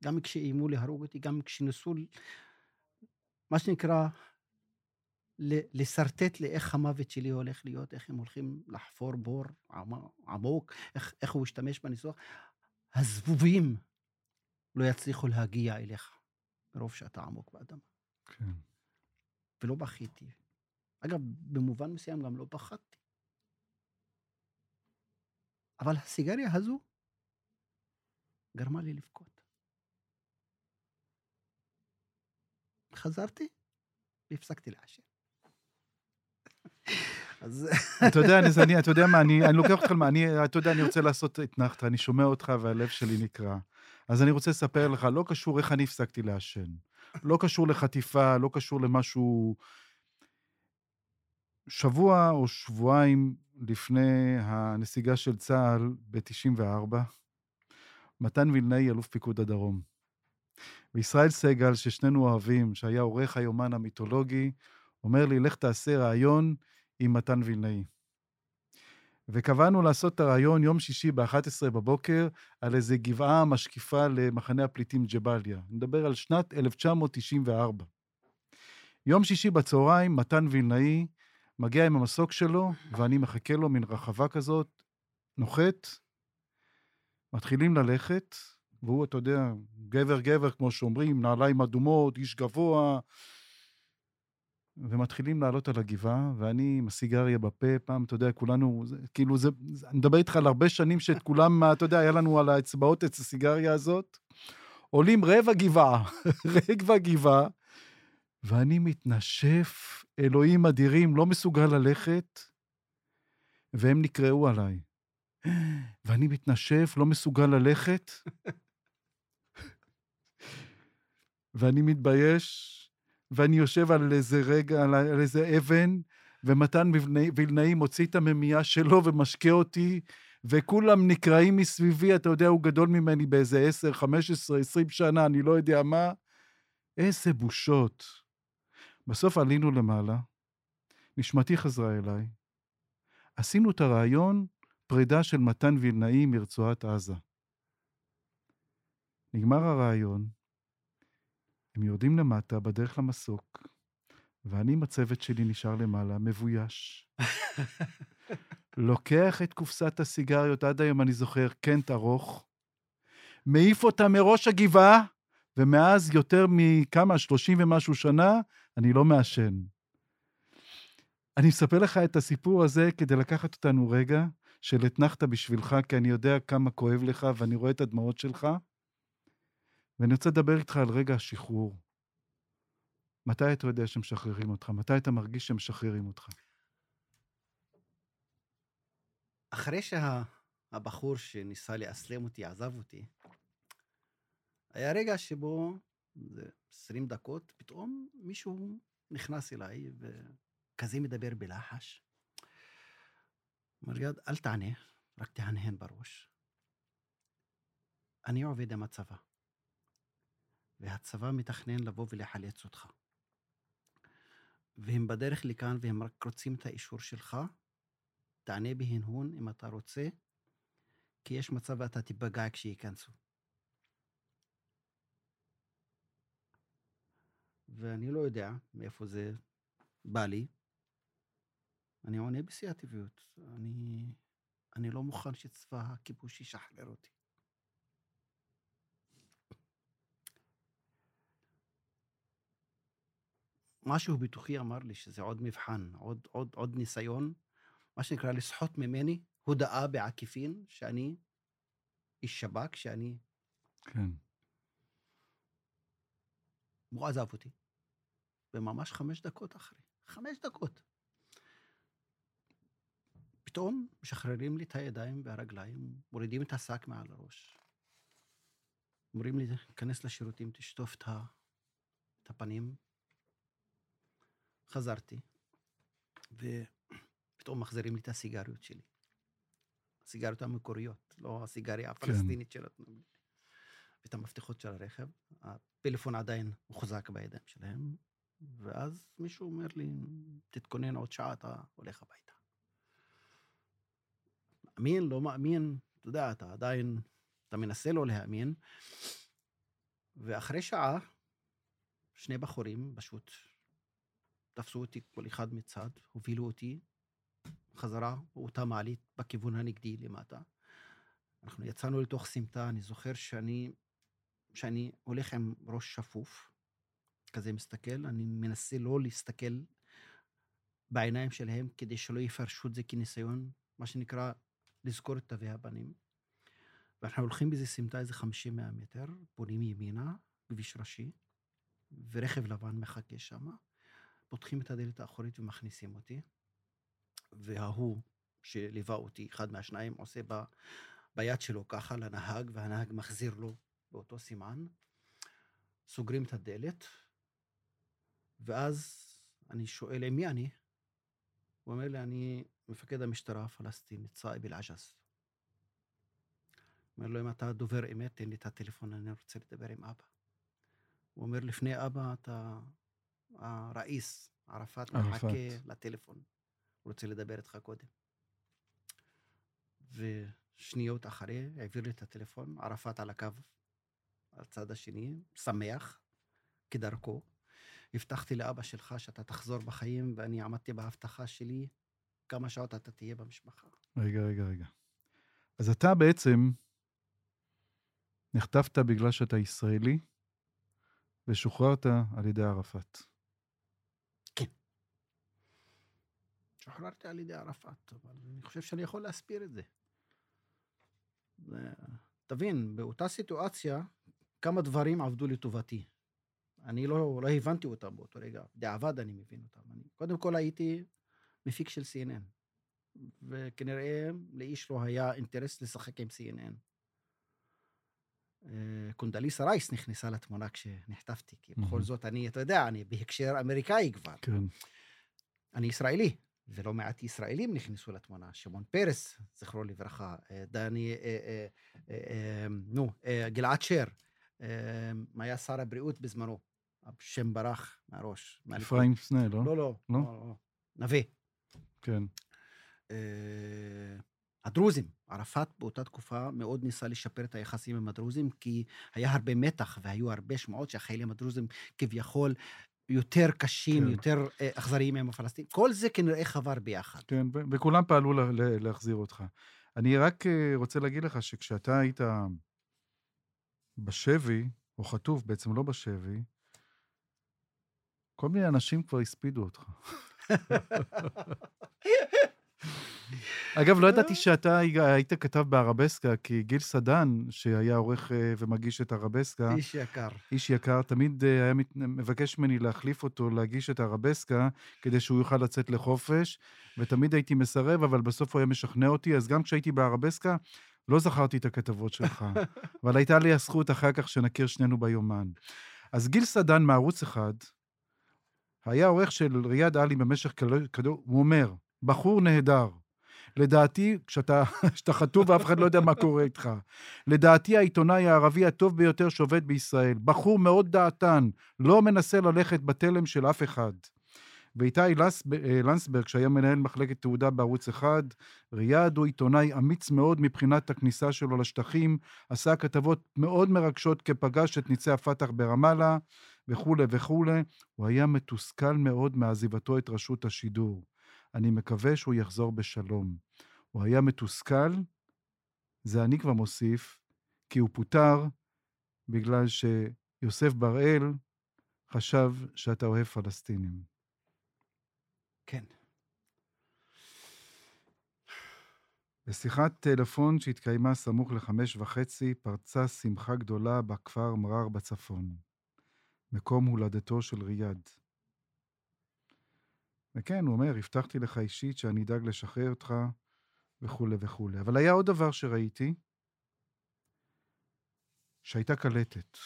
גם כשאיימו להרוג אותי, גם כשניסו, מה שנקרא, לשרטט לי איך המוות שלי הולך להיות, איך הם הולכים לחפור בור עמ- עמוק, איך, איך הוא השתמש בניסוח. הזבובים לא יצליחו להגיע אליך, מרוב שאתה עמוק באדמה. כן. ולא בכיתי. אגב, במובן מסוים גם לא פחדתי. אבל הסיגריה הזו גרמה לי לבכות. חזרתי והפסקתי לעשן. אז אתה יודע, אני, אני, אתה יודע מה, אני, אני לוקח אותך, אני, אתה יודע, אני רוצה לעשות אתנחתא, אני שומע אותך והלב שלי נקרע. אז אני רוצה לספר לך, לא קשור איך אני הפסקתי לעשן. לא קשור לחטיפה, לא קשור למשהו... שבוע או שבועיים לפני הנסיגה של צה"ל ב-94, מתן וילנאי, אלוף פיקוד הדרום. וישראל סגל, ששנינו אוהבים, שהיה עורך היומן המיתולוגי, אומר לי, לך תעשה ראיון עם מתן וילנאי. וקבענו לעשות את הראיון יום שישי ב-11 בבוקר על איזה גבעה משקיפה למחנה הפליטים ג'באליה. אני מדבר על שנת 1994. יום שישי בצהריים, מתן וילנאי מגיע עם המסוק שלו, ואני מחכה לו מן רחבה כזאת, נוחת, מתחילים ללכת, והוא, אתה יודע, גבר-גבר, כמו שאומרים, נעליים אדומות, איש גבוה, ומתחילים לעלות על הגבעה, ואני עם הסיגריה בפה, פעם, אתה יודע, כולנו, זה, כאילו, זה, זה, אני מדבר איתך על הרבה שנים שאת כולם, אתה יודע, היה לנו על האצבעות את הסיגריה הזאת. עולים רבע גבעה, רבע גבעה, ואני מתנשף, אלוהים אדירים, לא מסוגל ללכת, והם נקראו עליי. ואני מתנשף, לא מסוגל ללכת, ואני מתבייש, ואני יושב על איזה רגע, על איזה אבן, ומתן וילנאי- מוציא את הממייה שלו ומשקה אותי, וכולם נקראים מסביבי, אתה יודע, הוא גדול ממני באיזה 10, 15, 20 שנה, אני לא יודע מה. איזה בושות. בסוף עלינו למעלה, נשמתי חזרה אליי, עשינו את הרעיון פרידה של מתן וילנאי מרצועת עזה. נגמר הרעיון, הם יורדים למטה בדרך למסוק, ואני עם הצוות שלי נשאר למעלה, מבויש. לוקח את קופסת הסיגריות, עד היום אני זוכר, קנט ארוך, מעיף אותה מראש הגבעה, ומאז יותר מכמה, שלושים ומשהו שנה, אני לא מעשן. אני מספר לך את הסיפור הזה כדי לקחת אותנו רגע של אתנחתא בשבילך, כי אני יודע כמה כואב לך ואני רואה את הדמעות שלך, ואני רוצה לדבר איתך על רגע השחרור. מתי אתה יודע שמשחררים אותך? מתי אתה מרגיש שמשחררים אותך? אחרי שהבחור שניסה לאסלם אותי עזב אותי, היה רגע שבו, זה 20 דקות, פתאום מישהו נכנס אליי וכזה מדבר בלחש. אמר לי, אל תענה, רק תהנהן בראש. אני עובד עם הצבא, והצבא מתכנן לבוא ולחלץ אותך. והם בדרך לכאן והם רק רוצים את האישור שלך, תענה בהנהון אם אתה רוצה, כי יש מצב ואתה תיפגע כשייכנסו. ואני לא יודע מאיפה זה בא לי. אני עונה בשיא הטבעיות. אני, אני לא מוכן שצבא הכיבוש ישחרר אותי. משהו בתוכי אמר לי שזה עוד מבחן, עוד, עוד, עוד ניסיון, מה שנקרא לסחוט ממני הודאה בעקיפין שאני איש שב"כ, שאני... כן. הוא עזב אותי. וממש חמש דקות אחרי. חמש דקות. פתאום משחררים לי את הידיים והרגליים, מורידים את השק מעל הראש. אומרים לי, כנס לשירותים, תשטוף. את הפנים. חזרתי, ופתאום מחזירים לי את הסיגריות שלי. הסיגריות המקוריות, לא הסיגריה הפלסטינית שנתנו לי. ואת המפתחות של הרכב. הפלאפון עדיין מוחזק בידיים שלהם, ואז מישהו אומר לי, תתכונן עוד שעה, אתה הולך הביתה. מאמין, לא מאמין, אתה יודע, אתה עדיין, אתה מנסה לא להאמין. ואחרי שעה, שני בחורים פשוט תפסו אותי כל אחד מצד, הובילו אותי חזרה באותה מעלית בכיוון הנגדי למטה. אנחנו יצאנו לתוך סמטה, אני זוכר שאני, שאני הולך עם ראש שפוף, כזה מסתכל, אני מנסה לא להסתכל בעיניים שלהם כדי שלא יפרשו את זה כניסיון, מה שנקרא, לזכור את תווי הפנים. ואנחנו הולכים באיזה סמטה, איזה 50-100 מטר, פונים ימינה, כביש ראשי, ורכב לבן מחכה שם. פותחים את הדלת האחורית ומכניסים אותי, וההוא שליווה אותי, אחד מהשניים, עושה ב, ביד שלו ככה לנהג, והנהג מחזיר לו באותו סימן. סוגרים את הדלת, ואז אני שואל, עם מי אני? הוא אומר לי, אני מפקד המשטרה הפלסטינית, סאיב אל-עג'ס. אומר לו, אם אתה דובר אמת, תן לי את הטלפון, אני רוצה לדבר עם אבא. הוא אומר, לפני אבא אתה הראיס, ערפאת. מחכה לטלפון. הוא רוצה לדבר איתך קודם. ושניות אחרי, העביר לי את הטלפון, ערפאת על הקו, על הצד השני, שמח, כדרכו. הבטחתי לאבא שלך שאתה תחזור בחיים, ואני עמדתי בהבטחה שלי, כמה שעות אתה תהיה במשפחה. רגע, רגע, רגע. אז אתה בעצם נחטפת בגלל שאתה ישראלי, ושוחררת על ידי ערפאת. שוחררתי על ידי ערפאת, אבל אני חושב שאני יכול להסביר את זה. תבין, באותה סיטואציה, כמה דברים עבדו לטובתי. אני לא, לא הבנתי אותם באותו רגע, בדיעבד אני מבין אותם. אני, קודם כל הייתי מפיק של CNN, וכנראה לאיש לא היה אינטרס לשחק עם CNN. אה, קונדליסה רייס נכנסה לתמונה כשנחטפתי, כי בכל. זאת אני, אתה יודע, אני בהקשר אמריקאי כבר. כן. אני ישראלי, ולא מעט ישראלים נכנסו לתמונה. שמעון פרס, זכרו לברכה, אה, דני, אה, אה, אה, נו, גלעד שר, היה שר הבריאות בזמנו, השם ברח מהראש. אפרים סנה, לא? לא, לא, לא? לא, לא. נווה. כן. הדרוזים, ערפאת באותה תקופה מאוד ניסה לשפר את היחסים עם הדרוזים, כי היה הרבה מתח והיו הרבה שמועות שהחיילים הדרוזים כביכול יותר קשים, כן. יותר אה, אכזריים עם הפלסטינים. כל זה כנראה חבר ביחד. כן, וכולם פעלו לה- לה- להחזיר אותך. אני רק אה, רוצה להגיד לך שכשאתה היית בשבי, או חטוף בעצם, לא בשבי, כל מיני אנשים כבר הספידו אותך. אגב, לא ידעתי שאתה היית כתב בערבסקה, כי גיל סדן, שהיה עורך אה, ומגיש את ערבסקה, איש יקר. איש יקר, תמיד אה, היה מבקש ממני להחליף אותו, להגיש את הערבסקה, כדי שהוא יוכל לצאת לחופש, ותמיד הייתי מסרב, אבל בסוף הוא היה משכנע אותי, אז גם כשהייתי בערבסקה, לא זכרתי את הכתבות שלך, אבל הייתה לי הזכות אחר כך שנכיר שנינו ביומן. אז גיל סדן מערוץ אחד, היה עורך של ריאד עלי במשך כדור- הוא אומר, בחור נהדר. לדעתי, כשאתה, כשאתה חטוף ואף אחד לא יודע מה קורה איתך. לדעתי, העיתונאי הערבי הטוב ביותר שעובד בישראל. בחור מאוד דעתן, לא מנסה ללכת בתלם של אף אחד. ואיתי אה, לנסברג, שהיה מנהל מחלקת תעודה בערוץ אחד, ריאד הוא עיתונאי אמיץ מאוד מבחינת הכניסה שלו לשטחים, עשה כתבות מאוד מרגשות כפגש את ניצי הפת"ח ברמאללה, וכולי וכולי. הוא היה מתוסכל מאוד מעזיבתו את רשות השידור. אני מקווה שהוא יחזור בשלום. הוא היה מתוסכל, זה אני כבר מוסיף, כי הוא פוטר בגלל שיוסף בראל חשב שאתה אוהב פלסטינים. כן. בשיחת טלפון שהתקיימה סמוך לחמש וחצי, פרצה שמחה גדולה בכפר מרר בצפון, מקום הולדתו של ריאד. וכן, הוא אומר, הבטחתי לך אישית שאני אדאג לשחרר אותך, וכולי וכולי. אבל היה עוד דבר שראיתי, שהייתה קלטת.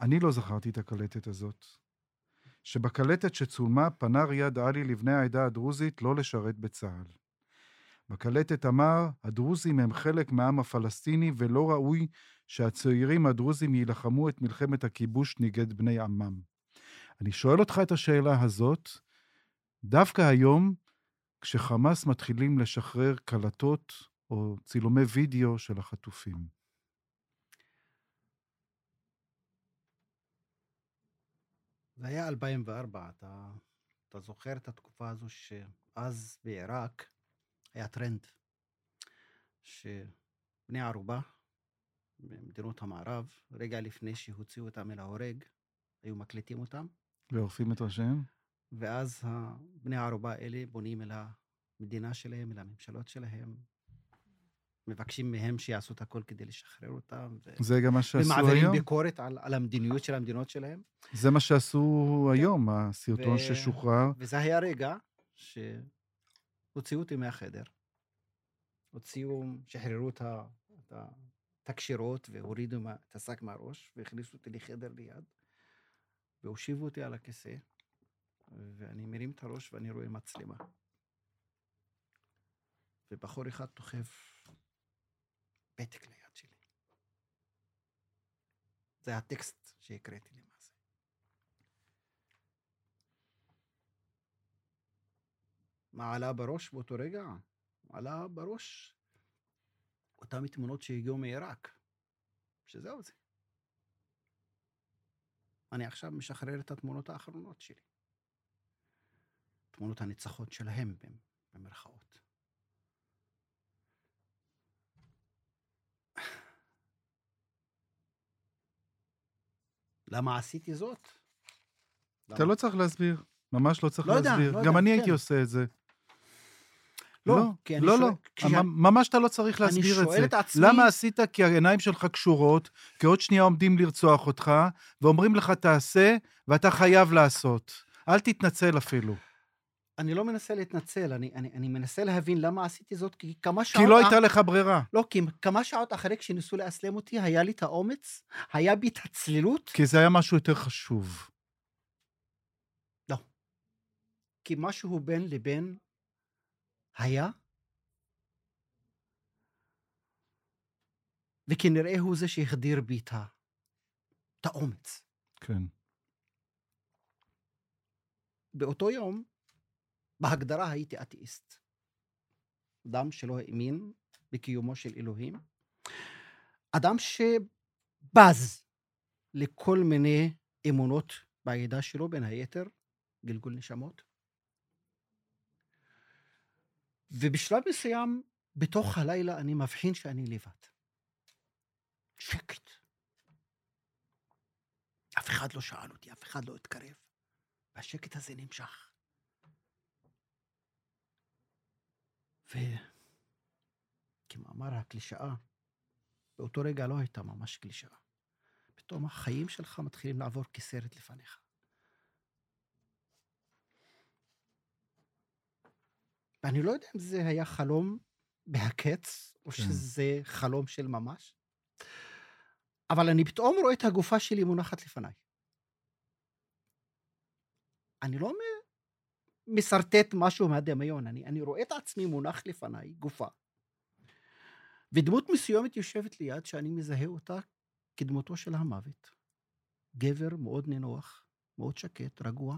אני לא זכרתי את הקלטת הזאת. שבקלטת שצולמה פנה ריאד עלי לבני העדה הדרוזית לא לשרת בצה"ל. בקלטת אמר, הדרוזים הם חלק מהעם הפלסטיני ולא ראוי שהצעירים הדרוזים יילחמו את מלחמת הכיבוש נגד בני עמם. אני שואל אותך את השאלה הזאת, דווקא היום, כשחמאס מתחילים לשחרר קלטות או צילומי וידאו של החטופים. זה היה 2004, אתה, אתה זוכר את התקופה הזו שאז בעיראק היה טרנד שבני ערובה במדינות המערב, רגע לפני שהוציאו אותם אל ההורג, היו מקליטים אותם, ועורפים את ראשיהם? ואז בני הערובה האלה בונים אל המדינה שלהם, אל הממשלות שלהם, מבקשים מהם שיעשו את הכל כדי לשחרר אותם, ו... זה גם מה שעשו ומעבירים היום? ביקורת על, על המדיניות של המדינות שלהם. זה מה שעשו היום, הסרטון ו- ששוחרר. וזה היה רגע שהוציאו אותי מהחדר. הוציאו, שחררו את ה- את ה- את הקשירות והורידו את השק מהראש והכניסו אותי לחדר ליד והושיבו אותי על הכיסא ואני מרים את הראש ואני רואה מצלמה. ובחור אחד דוחף פתק ליד שלי. זה הטקסט שהקראתי למעשה. מה עלה בראש באותו רגע? עלה בראש אותן תמונות שהגיעו מעיראק, שזהו זה. אני עכשיו משחרר את התמונות האחרונות שלי. תמונות הניצחון שלהם, במ- במרכאות. למה עשיתי זאת? אתה לא צריך להסביר, ממש לא צריך לא יודע, להסביר. לא גם יודע, אני כן. הייתי עושה את זה. לא, כי אני לא, שואל- לא. כשאני- ממ- ממש אתה לא צריך אני להסביר את שואל זה. את עצמי... למה עשית? כי העיניים שלך קשורות, כי עוד שנייה עומדים לרצוח אותך, ואומרים לך תעשה, ואתה חייב לעשות. אל תתנצל אפילו. אני לא מנסה להתנצל, אני, אני, אני מנסה להבין למה עשיתי זאת, כי כמה כי שעות... לא הייתה לך ברירה. לא, כי כמה שעות אחרי כשניסו לאסלם אותי, היה לי את האומץ, היה בי את הצלילות, כי זה היה משהו יותר חשוב. כי משהו בין לבין היה, וכנראה הוא זה שהחדיר בי את האומץ. כן. באותו יום, בהגדרה הייתי אתאיסט. אדם שלא האמין בקיומו של אלוהים. אדם שבז לכל מיני אמונות בעדה שלו, בין היתר גלגול נשמות. ובשלב מסוים, בתוך הלילה, אני מבחין שאני לבד. שקט. אף אחד לא שאל אותי, אף אחד לא התקרב. והשקט הזה נמשך. וכמאמר הקלישאה, באותו רגע לא הייתה ממש קלישאה. פתאום החיים שלך מתחילים לעבור כסרט לפניך. ואני לא יודע אם זה היה חלום בהקץ, או כן. שזה חלום של ממש, אבל אני פתאום רואה את הגופה שלי מונחת לפניי. אני לא משרטט משהו מהדמיון, אני, אני רואה את עצמי מונח לפניי, גופה. ודמות מסוימת יושבת ליד שאני מזהה אותה כדמותו של המוות. גבר מאוד נינוח, מאוד שקט, רגוע,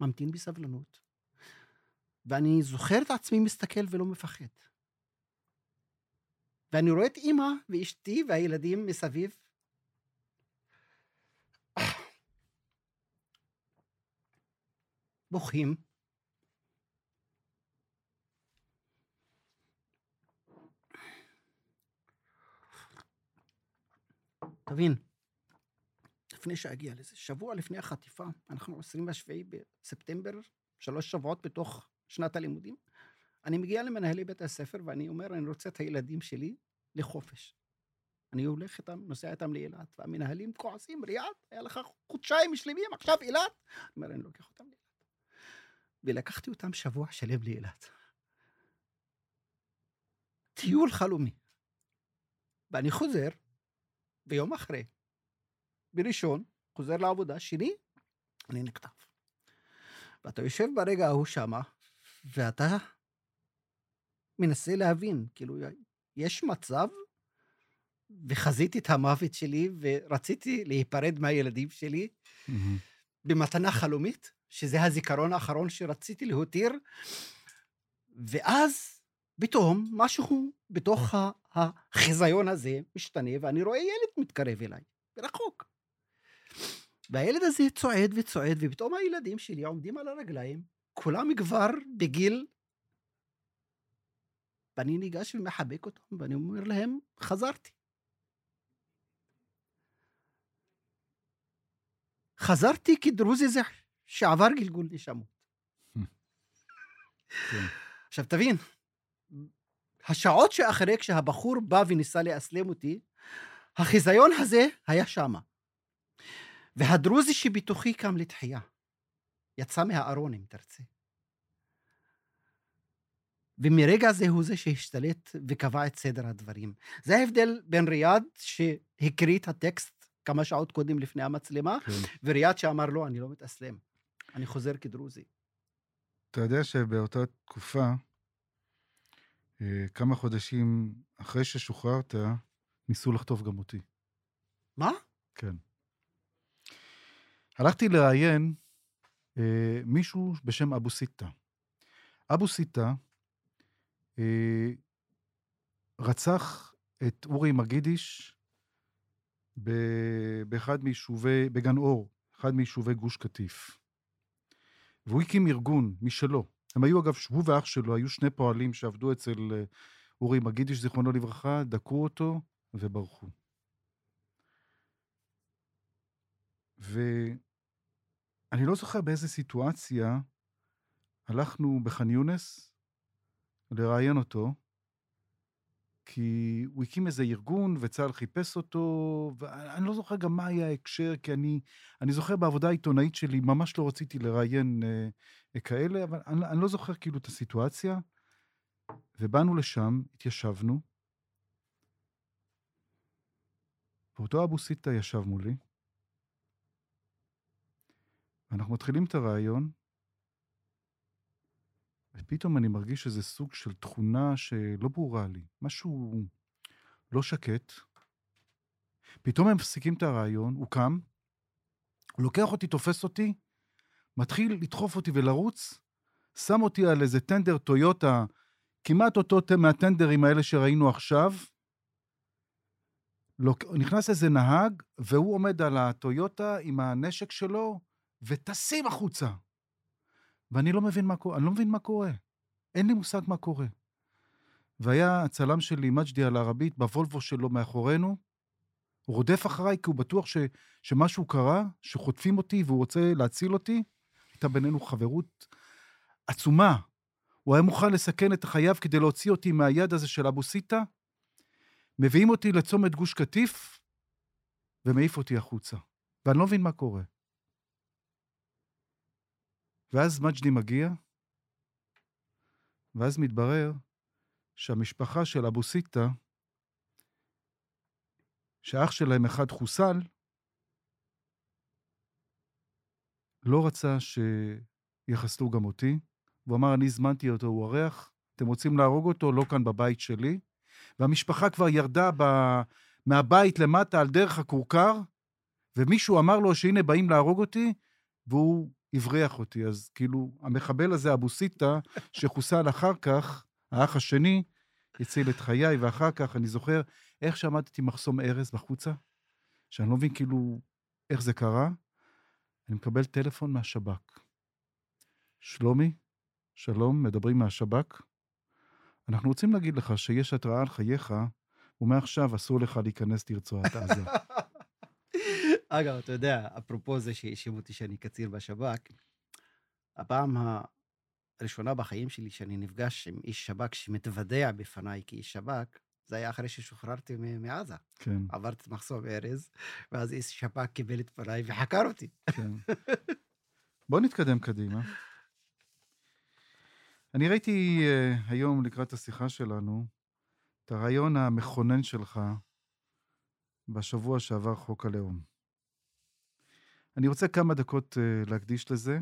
ממתין בסבלנות. ואני זוכר את עצמי מסתכל ולא מפחד. ואני רואה את אימא ואשתי והילדים מסביב. בוכים. תבין, לפני שאגיע לזה, שבוע לפני החטיפה, אנחנו 27 בספטמבר, שלוש שבועות בתוך שנת הלימודים, אני מגיע למנהלי בית הספר ואני אומר, אני רוצה את הילדים שלי לחופש. אני הולך איתם, נוסע איתם לאילת, והמנהלים כועסים, ריאד, היה לך חודשיים שלמים, עכשיו אילת? אני אומר, אני לוקח אותם לאילת. ולקחתי אותם שבוע שלם לאילת. טיול חלומי. ואני חוזר, ביום אחרי, בראשון, חוזר לעבודה, שני, אני נקטף. ואתה יושב ברגע ההוא שמה, ואתה מנסה להבין, כאילו, יש מצב, וחזיתי את המוות שלי, ורציתי להיפרד מהילדים שלי. במתנה חלומית, שזה הזיכרון האחרון שרציתי להותיר, ואז פתאום משהו בתוך החיזיון הזה משתנה, ואני רואה ילד מתקרב אליי, מרחוק. והילד הזה צועד וצועד, ופתאום הילדים שלי עומדים על הרגליים, כולם כבר בגיל... ואני ניגש ומחבק אותם, ואני אומר להם, חזרתי. חזרתי כדרוזי זה שעבר גלגול נשמות. כן. עכשיו תבין, השעות שאחרי כשהבחור בא וניסה לאסלם אותי, החיזיון הזה היה שמה. והדרוזי שבתוכי קם לתחייה. יצא מהארון, אם תרצה. ומרגע זה הוא זה שהשתלט וקבע את סדר הדברים. זה ההבדל בין ריאד, שהקריא את הטקסט כמה שעות קודם לפני המצלמה, כן. וריאד שאמר לו, אני לא מתאסלם, אני חוזר כדרוזי. אתה יודע שבאותה תקופה, אה, כמה חודשים אחרי ששוחררת, ניסו לחטוף גם אותי. מה? כן. הלכתי לראיין אה, מישהו בשם אבו סיטה. אבו סיטה אה, רצח את אורי מגידיש באחד מיישובי, בגן אור, אחד מיישובי גוש קטיף. והוא הקים ארגון משלו. הם היו, אגב, הוא ואח שלו היו שני פועלים שעבדו אצל אה, אורי מגידיש, זיכרונו לברכה, דקרו אותו וברחו. ואני לא זוכר באיזה סיטואציה הלכנו בח'אן יונס לראיין אותו, כי הוא הקים איזה ארגון וצה"ל חיפש אותו, ואני לא זוכר גם מה היה ההקשר, כי אני, אני זוכר בעבודה העיתונאית שלי, ממש לא רציתי לראיין אה, כאלה, אבל אני, אני לא זוכר כאילו את הסיטואציה. ובאנו לשם, התיישבנו, ואותו אבו סיטה ישב מולי, ואנחנו מתחילים את הרעיון, ופתאום אני מרגיש איזה סוג של תכונה שלא ברורה לי, משהו לא שקט. פתאום הם מפסיקים את הרעיון, הוא קם, הוא לוקח אותי, תופס אותי, מתחיל לדחוף אותי ולרוץ, שם אותי על איזה טנדר טויוטה, כמעט אותו מהטנדרים האלה שראינו עכשיו. נכנס איזה נהג, והוא עומד על הטויוטה עם הנשק שלו, וטסים החוצה. ואני לא מבין מה קורה, אני לא מבין מה קורה. אין לי מושג מה קורה. והיה הצלם שלי, מג'די אל-ערבית, בוולבו שלו מאחורינו, הוא רודף אחריי כי הוא בטוח ש, שמשהו קרה, שחוטפים אותי והוא רוצה להציל אותי. הייתה בינינו חברות עצומה. הוא היה מוכן לסכן את חייו כדי להוציא אותי מהיד הזה של אבו סיטה. מביאים אותי לצומת גוש קטיף ומעיף אותי החוצה. ואני לא מבין מה קורה. ואז מג'די מגיע, ואז מתברר שהמשפחה של אבו סיטה, שאח שלהם אחד חוסל, לא רצה שיחסלו גם אותי, והוא אמר, אני הזמנתי אותו, הוא אורח, אתם רוצים להרוג אותו? לא כאן בבית שלי. והמשפחה כבר ירדה ב... מהבית למטה על דרך הכורכר, ומישהו אמר לו שהנה באים להרוג אותי, והוא הבריח אותי. אז כאילו, המחבל הזה, אבו סיטה, שחוסל אחר כך, האח השני, הציל את חיי, ואחר כך אני זוכר איך שעמדתי מחסום ארז בחוצה, שאני לא מבין כאילו איך זה קרה, אני מקבל טלפון מהשב"כ. שלומי, שלום, מדברים מהשב"כ. אנחנו רוצים להגיד לך שיש התראה על חייך, ומעכשיו אסור לך להיכנס לרצועת עזה. אגב, אתה יודע, אפרופו זה שהאשימו אותי שאני קציר בשב"כ, הפעם הראשונה בחיים שלי שאני נפגש עם איש שב"כ שמתוודע בפניי כאיש שב"כ, זה היה אחרי ששוחררתי מעזה. כן. עברתי את מחסום ארז, ואז איש שב"כ קיבל את פניי וחקר אותי. כן. בוא נתקדם קדימה. אני ראיתי uh, היום, לקראת השיחה שלנו, את הרעיון המכונן שלך בשבוע שעבר חוק הלאום. אני רוצה כמה דקות uh, להקדיש לזה,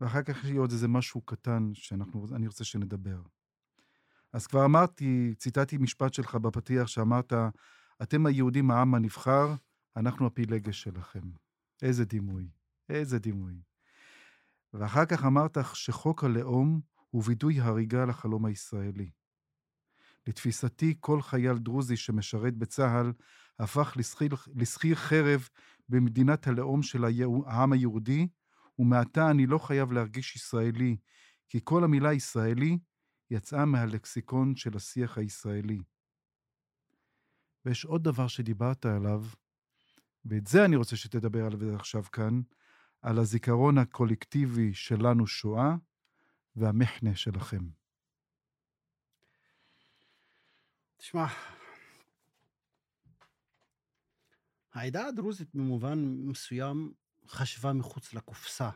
ואחר כך יהיה עוד איזה משהו קטן שאני רוצה שנדבר. אז כבר אמרתי, ציטטתי משפט שלך בפתיח שאמרת, אתם היהודים העם הנבחר, אנחנו הפילגש שלכם. איזה דימוי, איזה דימוי. ואחר כך אמרת שחוק הלאום הוא וידוי הריגה לחלום הישראלי. לתפיסתי, כל חייל דרוזי שמשרת בצה"ל הפך לשכיר חרב במדינת הלאום של העם היהודי, ומעתה אני לא חייב להרגיש ישראלי, כי כל המילה ישראלי יצאה מהלקסיקון של השיח הישראלי. ויש עוד דבר שדיברת עליו, ואת זה אני רוצה שתדבר עליו עכשיו כאן, על הזיכרון הקולקטיבי שלנו שואה והמחנה שלכם. תשמע, העדה הדרוזית במובן מסוים חשבה מחוץ לקופסה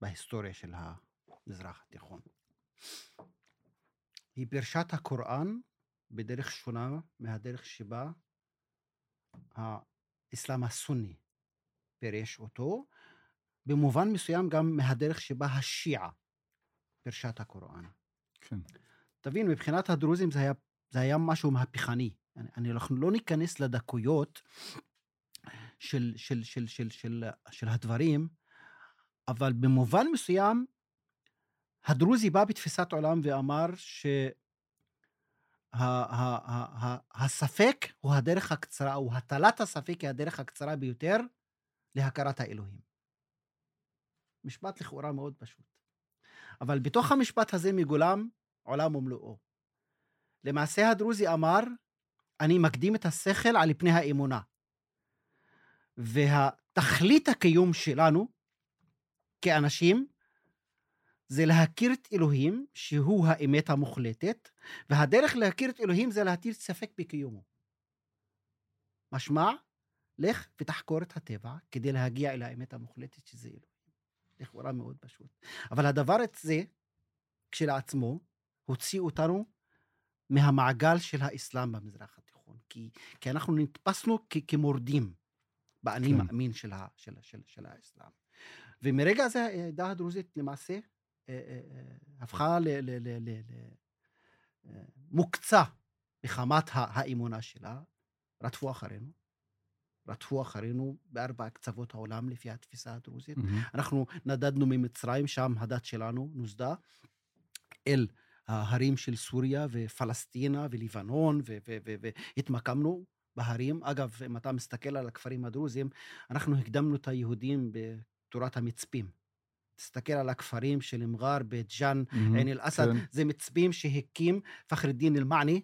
בהיסטוריה של המזרח התיכון. היא פירשה את הקוראן בדרך שונה מהדרך שבה האסלאם הסוני פירש אותו, במובן מסוים גם מהדרך שבה השיעה פירשה את הקוראן. כן. תבין, מבחינת הדרוזים זה היה, זה היה משהו מהפכני. אני, אנחנו לא ניכנס לדקויות של, של, של, של, של, של הדברים, אבל במובן מסוים, הדרוזי בא בתפיסת עולם ואמר שהספק הוא הדרך הקצרה, או הטלת הספק היא הדרך הקצרה ביותר להכרת האלוהים. משפט לכאורה מאוד פשוט. אבל בתוך המשפט הזה מגולם עולם ומלואו. למעשה הדרוזי אמר, אני מקדים את השכל על פני האמונה. והתכלית הקיום שלנו כאנשים זה להכיר את אלוהים, שהוא האמת המוחלטת, והדרך להכיר את אלוהים זה להטיל ספק בקיומו. משמע, לך ותחקור את הטבע כדי להגיע אל האמת המוחלטת שזה אלוהים. לכאורה מאוד פשוט. אבל הדבר הזה, כשלעצמו, הוציא אותנו מהמעגל של האסלאם במזרח התיכון. כי, כי אנחנו נתפסנו כ, כמורדים באני כן. מאמין של, ה, של, של, של האסלאם. ומרגע זה העדה הדרוזית למעשה אה, אה, אה, הפכה ל... ל, ל, ל, ל אה, מחמת האמונה שלה, רדפו אחרינו. רדפו אחרינו בארבע קצוות העולם לפי התפיסה הדרוזית. מהמם. אנחנו נדדנו ממצרים, שם הדת שלנו נוסדה, אל ההרים של סוריה ופלסטינה ולבנון, והתמקמנו בהרים. אגב, אם אתה מסתכל על הכפרים הדרוזיים, אנחנו הקדמנו את היהודים בתורת המצפים. תסתכל על הכפרים של מג'אר, בית ג'אן, מהמם. עין אל-אסד, כן. זה מצפים שהקים פחרדין אל-מעני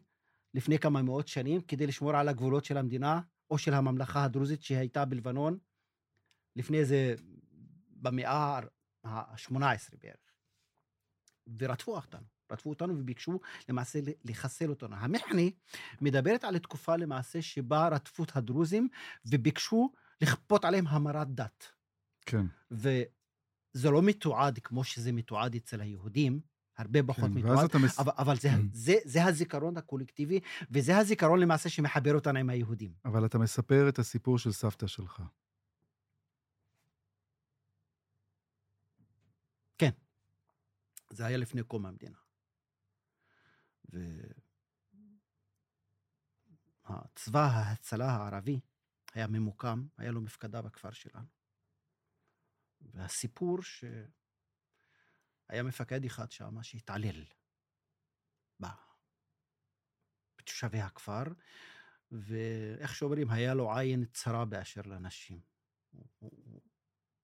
לפני כמה מאות שנים כדי לשמור על הגבולות של המדינה או של הממלכה הדרוזית שהייתה בלבנון לפני זה במאה ה-18 בערך. ורדפו אותנו, רדפו אותנו וביקשו למעשה לחסל אותנו. המחני מדברת על תקופה למעשה שבה רדפו את הדרוזים וביקשו לכפות עליהם המרת דת. כן. וזה לא מתועד כמו שזה מתועד אצל היהודים, הרבה פחות כן. מתועד. מס... אבל, אבל זה, Mm. זה, זה הזיכרון הקולקטיבי, וזה הזיכרון למעשה שמחבר אותנו עם היהודים. אבל אתה מספר את הסיפור של סבתא שלך. זה היה לפני קום המדינה. והצבא ההצלה הערבי היה ממוקם, היה לו מפקדה בכפר שלנו. והסיפור שהיה מפקד אחד שם שהתעלל בתושבי הכפר, ואיך שאומרים, היה לו עין צרה באשר לנשים. הוא,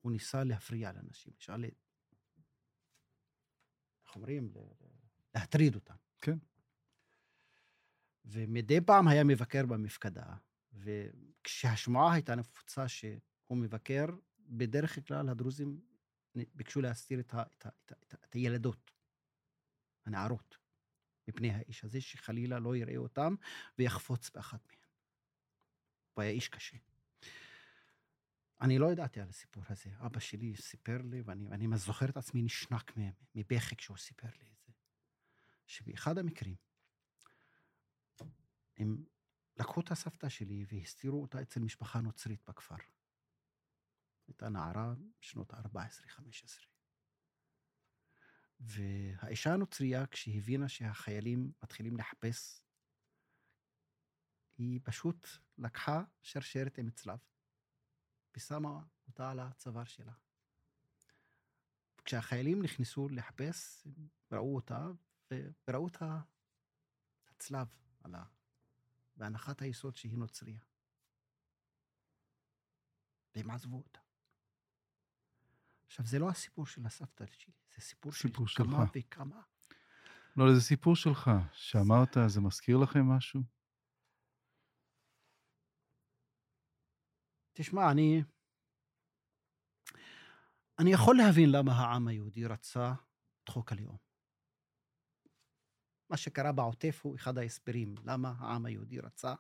הוא, ניסה להפריע לנשים, שאל איך אומרים? להטריד אותם. כן. ומדי פעם היה מבקר במפקדה, וכשהשמועה הייתה נפוצה שהוא מבקר, בדרך כלל הדרוזים ביקשו להסתיר את, ה, את, ה, את, ה, את, ה, את הילדות, הנערות, מפני האיש הזה, שחלילה לא יראה אותם ויחפוץ באחת מהן. הוא היה איש קשה. אני לא ידעתי על הסיפור הזה. אבא שלי סיפר לי, ואני, זוכר את עצמי נשנק מבכי כשהוא סיפר לי את זה, שבאחד המקרים, הם לקחו את הסבתא שלי והסתירו אותה אצל משפחה נוצרית בכפר. הייתה נערה בשנות ה-14-15. והאישה הנוצרייה, כשהיא הבינה שהחיילים מתחילים לחפש, היא פשוט לקחה שרשרת עם צלב ושמה אותה על הצוואר שלה. כשהחיילים נכנסו לחפש, הם ראו אותה וראו את הצלב על. בהנחת היסוד שהיא נוצריה. והם עזבו אותה. עכשיו, זה לא הסיפור של הסבתא שלי, זה סיפור, סיפור של כמה שלך. וכמה. לא, זה סיפור שלך, שאמרת, זה מזכיר לכם משהו? תשמע, אני... אני יכול להבין למה העם היהודי רצה את חוק הלאום. מה שקרה בעוטף הוא אחד ההסברים למה העם היהודי רצה.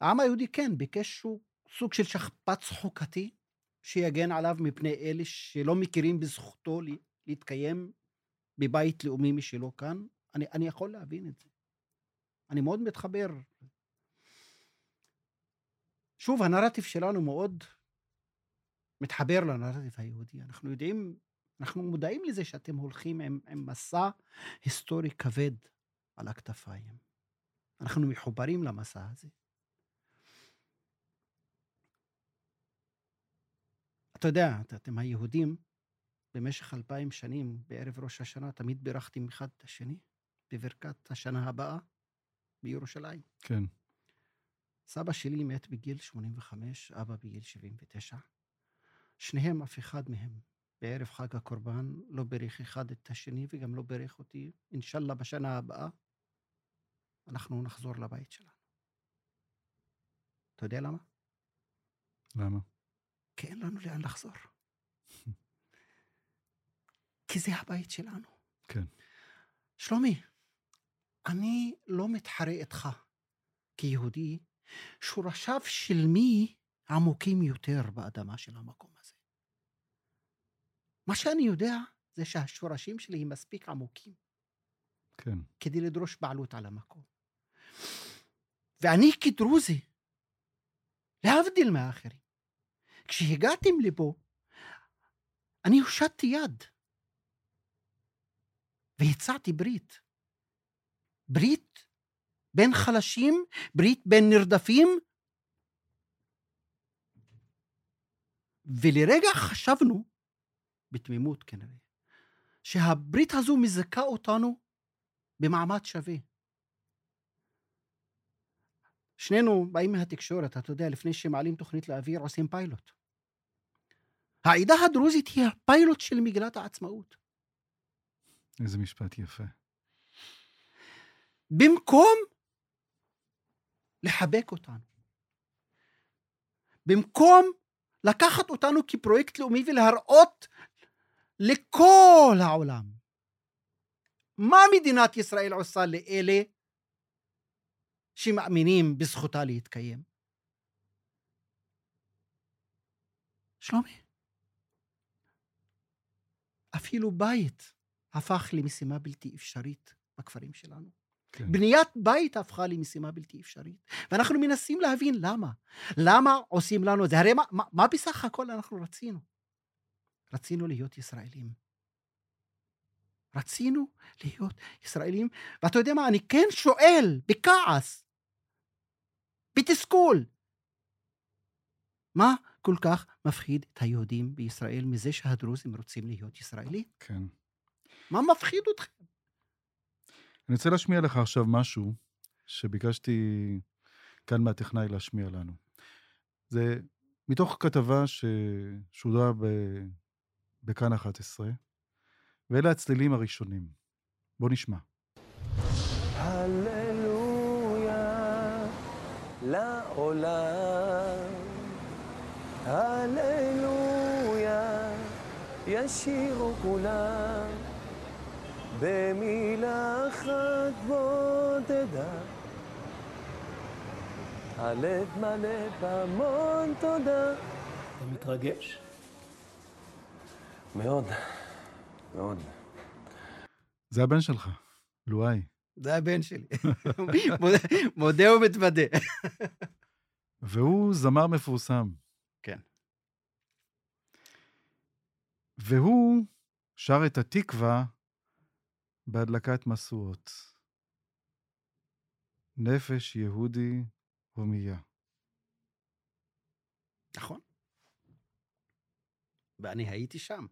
העם היהודי כן ביקש שהוא סוג של שכפ"ץ חוקתי שיגן עליו מפני אלה שלא מכירים בזכותו לה- להתקיים בבית לאומי משלו כאן. אני, אני יכול להבין את זה. אני מאוד מתחבר. שוב, הנרטיב שלנו מאוד מתחבר לנרטיב היהודי. אנחנו יודעים, אנחנו מודעים לזה שאתם הולכים עם, עם מסע היסטורי כבד על הכתפיים. אנחנו מחוברים למסע הזה. אתה יודע, את- אתם היהודים, במשך אלפיים שנים, בערב ראש השנה, תמיד בירכתם אחד את השני בברכת השנה הבאה בירושלים. כן. סבא שלי מת בגיל 85, אבא בגיל 79. שניהם, אף אחד מהם, בערב חג הקורבן, לא בירך אחד את השני וגם לא בירך אותי. אינשאללה, בשנה הבאה, אנחנו נחזור לבית שלנו. אתה יודע למה? למה? כי אין לנו לאן לחזור. כי זה הבית שלנו. כן. שלומי, אני לא מתחרה איתך כיהודי, שורשיו של מי עמוקים יותר באדמה של המקום הזה. מה שאני יודע זה שהשורשים שלי הם מספיק עמוקים כן. כדי לדרוש בעלות על המקום. ואני כדרוזי, להבדיל מהאחרים, כשהגעתם לפה, אני הושטתי יד והצעתי ברית. ברית בין חלשים, ברית בין נרדפים. ולרגע חשבנו, בתמימות כנראה, שהברית הזו מזכה אותנו במעמד שווה. שנינו באים מהתקשורת, אתה יודע, לפני שמעלים תוכנית לאוויר עושים פיילוט. העדה הדרוזית היא הפיילוט של מגילת העצמאות. איזה משפט יפה. במקום לחבק אותנו. במקום לקחת אותנו כפרויקט לאומי ולהראות לכל העולם מה מדינת ישראל עושה לאלה שמאמינים בזכותה להתקיים. שלומי, אפילו בית הפך למשימה בלתי אפשרית בכפרים שלנו. כן. בניית בית הפכה למשימה בלתי אפשרית. ואנחנו מנסים להבין למה. למה עושים לנו את זה? הרי מה, מה, מה בסך הכל אנחנו רצינו? רצינו להיות ישראלים. רצינו להיות ישראלים, ואתה יודע מה, אני כן שואל, בכעס, בתסכול, מה כל כך מפחיד את היהודים בישראל מזה שהדרוזים רוצים להיות ישראלים? כן. מה מפחיד אתכם? אני רוצה להשמיע לך עכשיו משהו שביקשתי כאן מהטכנאי להשמיע לנו. זה מתוך כתבה ששודרה ב- בכאן 11, ואלה הצלילים הראשונים. בוא נשמע. הללויה לעולם, הללויה ישירו כולם במילה אחת בודדה. הלב מלא בהמון תודה. אתה מתרגש? מאוד, מאוד. זה הבן שלך, לואי. זה הבן שלי. מודה- ומתוודה. והוא זמר מפורסם. כן. והוא שר את התקווה בהדלקת משואות. נפש יהודי הומייה. נכון. ואני הייתי שם.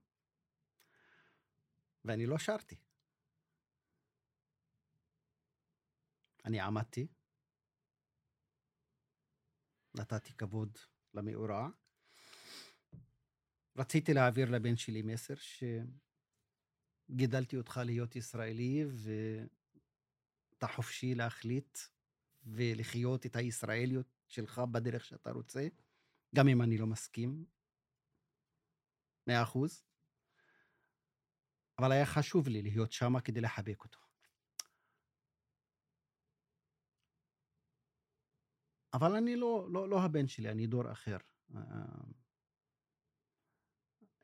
ואני לא שרתי. עמדתי, נתתי כבוד למאורע, רציתי להעביר לבן שלי מסר שגידלתי אותך להיות ישראלי ואתה חופשי להחליט ולחיות את הישראליות שלך בדרך שאתה רוצה, גם אם אני לא מסכים, מאה אחוז. אבל היה חשוב לי להיות שם כדי לחבק אותו. אבל אני לא, לא, לא הבן שלי, אני דור אחר. אה,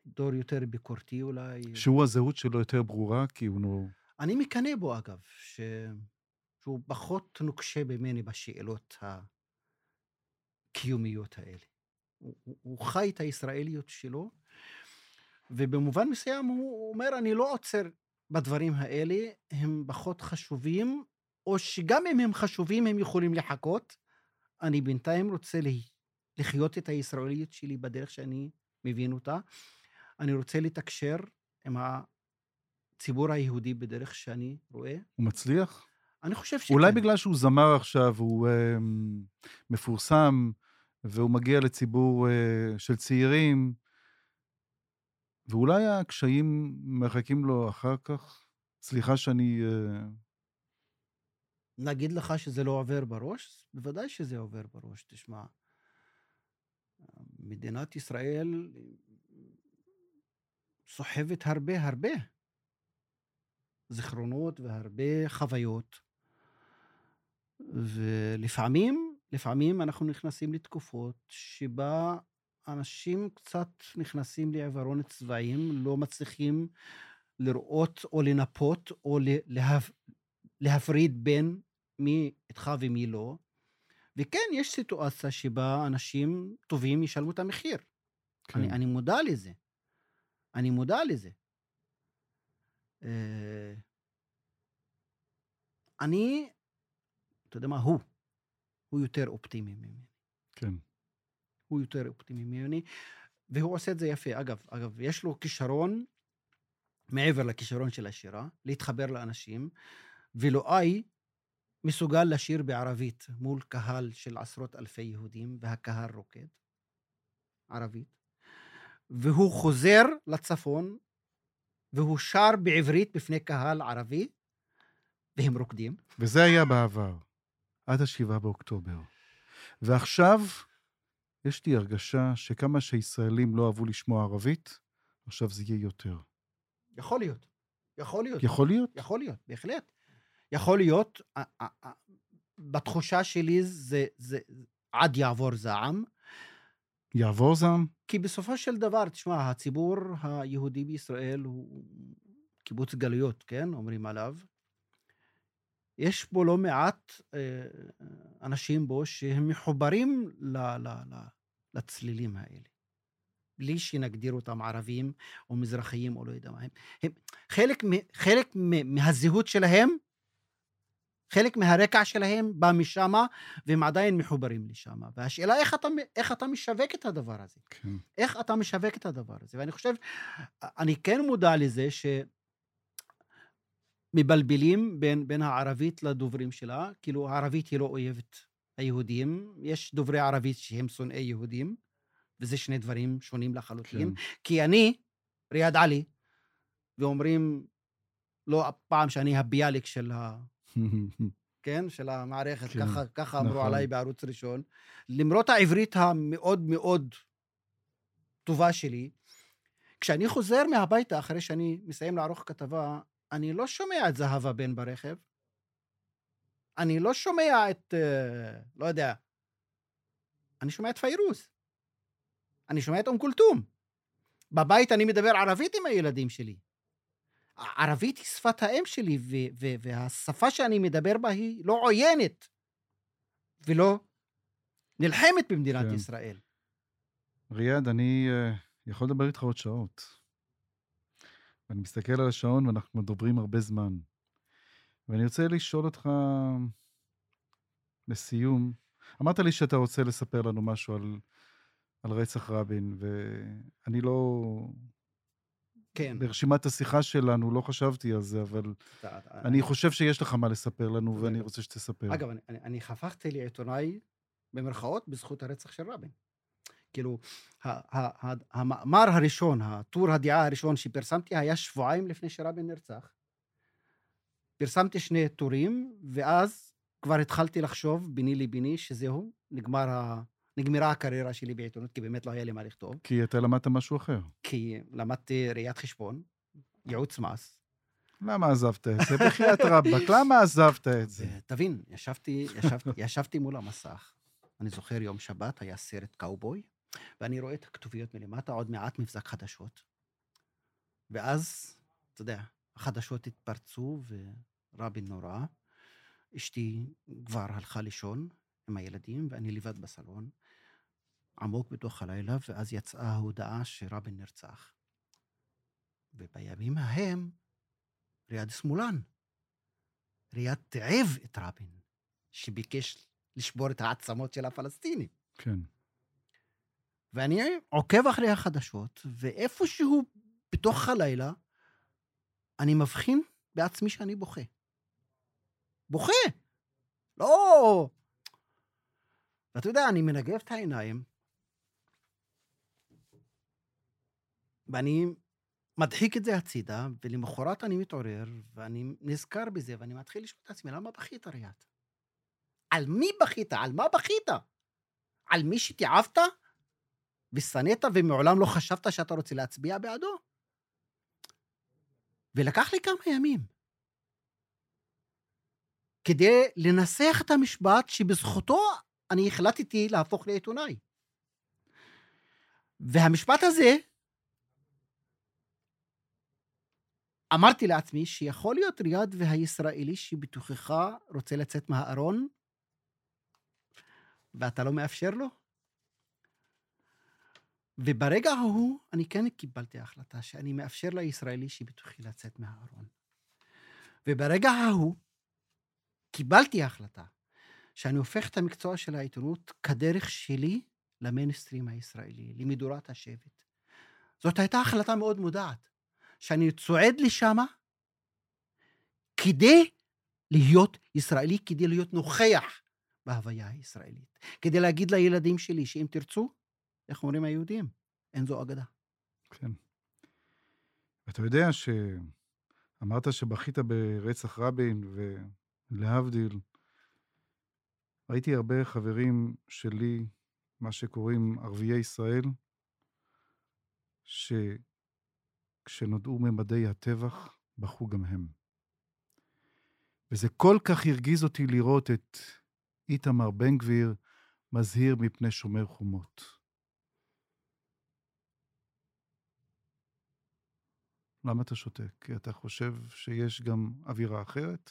דור יותר ביקורתי אולי. שהוא הזהות שלו יותר ברורה, כי הוא נו... אני מקנא בו, אגב, ש... שהוא פחות נוקשה ממני בשאלות הקיומיות האלה. הוא- הוא חי את הישראליות שלו, ובמובן מסוים הוא אומר, אני לא עוצר בדברים האלה, הם פחות חשובים, או שגם אם הם חשובים, הם יכולים לחכות. אני בינתיים רוצה לה- לחיות את הישראליות שלי בדרך שאני מבין אותה. אני רוצה לתקשר עם הציבור היהודי בדרך שאני רואה. הוא מצליח? אני חושב שכן. אולי בגלל שהוא זמר עכשיו, הוא אה, מפורסם, והוא מגיע לציבור אה, של צעירים, ואולי הקשיים מחכים לו אחר כך? סליחה שאני... אה, נגיד לך שזה לא עובר בראש? בוודאי שזה עובר בראש. תשמע, מדינת ישראל סוחבת הרבה הרבה זיכרונות והרבה חוויות. ולפעמים, לפעמים אנחנו נכנסים לתקופות שבה אנשים קצת נכנסים לעיוורון צבעים, לא מצליחים לראות או לנפות או להפ... להפריד בין מי איתך ומי לא. וכן, יש סיטואציה שבה אנשים טובים ישלמו את המחיר. כן. אני, אני מודע לזה. אני מודע לזה. אה, אני, אתה יודע מה, הוא. הוא יותר אופטימי ממני. כן. הוא יותר אופטימי ממני, והוא עושה את זה יפה. אגב, אגב, יש לו כישרון, מעבר לכישרון של השירה, להתחבר לאנשים, ולואי מסוגל לשיר בערבית מול קהל של עשרות אלפי יהודים, והקהל רוקד, ערבית, והוא חוזר לצפון, והוא שר בעברית בפני קהל ערבי, והם רוקדים. וזה היה בעבר, עד השבעה באוקטובר. ועכשיו, יש לי הרגשה שכמה שישראלים לא אהבו לשמוע ערבית, עכשיו זה יהיה יותר. יכול להיות. יכול להיות. יכול להיות? יכול להיות, בהחלט. יכול להיות, בתחושה שלי זה, זה עד יעבור זעם. יעבור זעם? כי בסופו של דבר, תשמע, הציבור היהודי בישראל הוא קיבוץ גלויות, כן? אומרים עליו. יש בו לא מעט אה, אנשים בו שהם מחוברים ל, ל, ל, לצלילים האלה. בלי שנגדיר אותם ערבים או מזרחיים או לא יודע מה הם. הם חלק, חלק מהזהות שלהם, חלק מהרקע שלהם בא משם, והם עדיין מחוברים לשם. והשאלה איך אתה, איך אתה משווק את הדבר הזה. כן. איך אתה משווק את הדבר הזה. ואני חושב, אני כן מודע לזה ש... מבלבלים בין, בין הערבית לדוברים שלה, כאילו הערבית היא לא אויבת היהודים, יש דוברי ערבית שהם שונאי יהודים, וזה שני דברים שונים לחלוטין. כן. כי אני, ריאד עלי, ואומרים, לא פעם שאני הביאליק של ה... כן, של המערכת, כן, ככה, ככה נכון. אמרו עליי בערוץ ראשון. למרות העברית המאוד מאוד טובה שלי, כשאני חוזר מהביתה אחרי שאני מסיים לערוך כתבה, אני לא שומע את זהבה בן ברכב. אני לא שומע את, uh, לא יודע, אני שומע את פיירוס. אני שומע את אום כולתום. בבית אני מדבר ערבית עם הילדים שלי. ערבית היא שפת האם שלי, והשפה שאני מדבר בה היא לא עוינת ולא נלחמת במדינת כן. ישראל. ריאד, אני uh, יכול לדבר איתך עוד שעות. ואני מסתכל על השעון ואנחנו מדברים הרבה זמן. ואני רוצה לשאול אותך, לסיום, אמרת לי שאתה רוצה לספר לנו משהו על, על רצח רבין, ואני לא... כן. ברשימת השיחה שלנו לא חשבתי על זה, אבל אתה, אני, אני חושב שיש לך מה לספר לנו, ואני רוצה שתספר. אגב, אני, אני הפכתי לעיתונאי, במרכאות, בזכות הרצח של רבין. כאילו, המאמר הראשון, הטור הדעה הראשון שפרסמתי היה שבועיים לפני שרבין נרצח. פרסמתי שני טורים, ואז כבר התחלתי לחשוב ביני לביני שזהו, נגמר ה... נגמרה הקריירה שלי בעיתונות, כי באמת לא היה לי מה לכתוב. כי אתה למדת משהו אחר. כי למדתי ראיית חשבון, ייעוץ מס. למה עזבת את זה? בחייאת רבאק, למה עזבת את זה? תבין, ישבתי, ישבתי, ישבתי מול המסך, אני זוכר יום שבת, היה סרט קאובוי, ואני רואה את הכתוביות מלמטה, עוד מעט מבזק חדשות. ואז, אתה יודע, החדשות התפרצו ורבין נורא. אשתי כבר הלכה לישון עם הילדים, ואני לבד בסלון, עמוק בתוך הלילה, ואז יצאה ההודעה שרבין נרצח. ובימים ההם, ריאד שמאלן. ריאד תיעב את רבין, שביקש לשבור את העצמות של הפלסטינים. כן. ואני עוקב אחרי החדשות, ואיפשהו בתוך הלילה, אני מבחין בעצמי שאני בוכה. בוכה! לא... ואתה יודע, אני מנגב את העיניים, ואני מדחיק את זה הצידה, ולמחרת אני מתעורר, ואני נזכר בזה, ואני מתחיל לשאול את עצמי, למה בכית, ריאד? על מי בכית? על מה בכית? על מי שתיעבת? ושנאת ומעולם לא חשבת שאתה רוצה להצביע בעדו? ולקח לי כמה ימים. כדי לנסח את המשפט שבזכותו אני החלטתי להפוך לעיתונאי. והמשפט הזה, אמרתי לעצמי שיכול להיות ריאד והישראלי שבתוכך רוצה לצאת מהארון, ואתה לא מאפשר לו? וברגע ההוא, אני כן קיבלתי החלטה שאני מאפשר לישראלי שבתוכי לצאת מהארון. וברגע ההוא, קיבלתי החלטה שאני הופך את המקצוע של העיתונות כדרך שלי למיינסטרים הישראלי, למדורת השבט. זאת הייתה החלטה מאוד מודעת, שאני צועד לשם כדי להיות ישראלי, כדי להיות נוכח בהוויה הישראלית, כדי להגיד לילדים שלי שאם תרצו, איך אומרים היהודים? אין זו אגדה. כן. אתה יודע שאמרת שבכית ברצח רבין, ולהבדיל, ראיתי הרבה חברים שלי, מה שקוראים ערביי ישראל, שכשנודעו ממדי הטבח, בכו גם הם. וזה כל כך הרגיז אותי לראות את איתמר בן גביר מזהיר מפני שומר חומות. למה אתה שותק? כי אתה חושב שיש גם אווירה אחרת?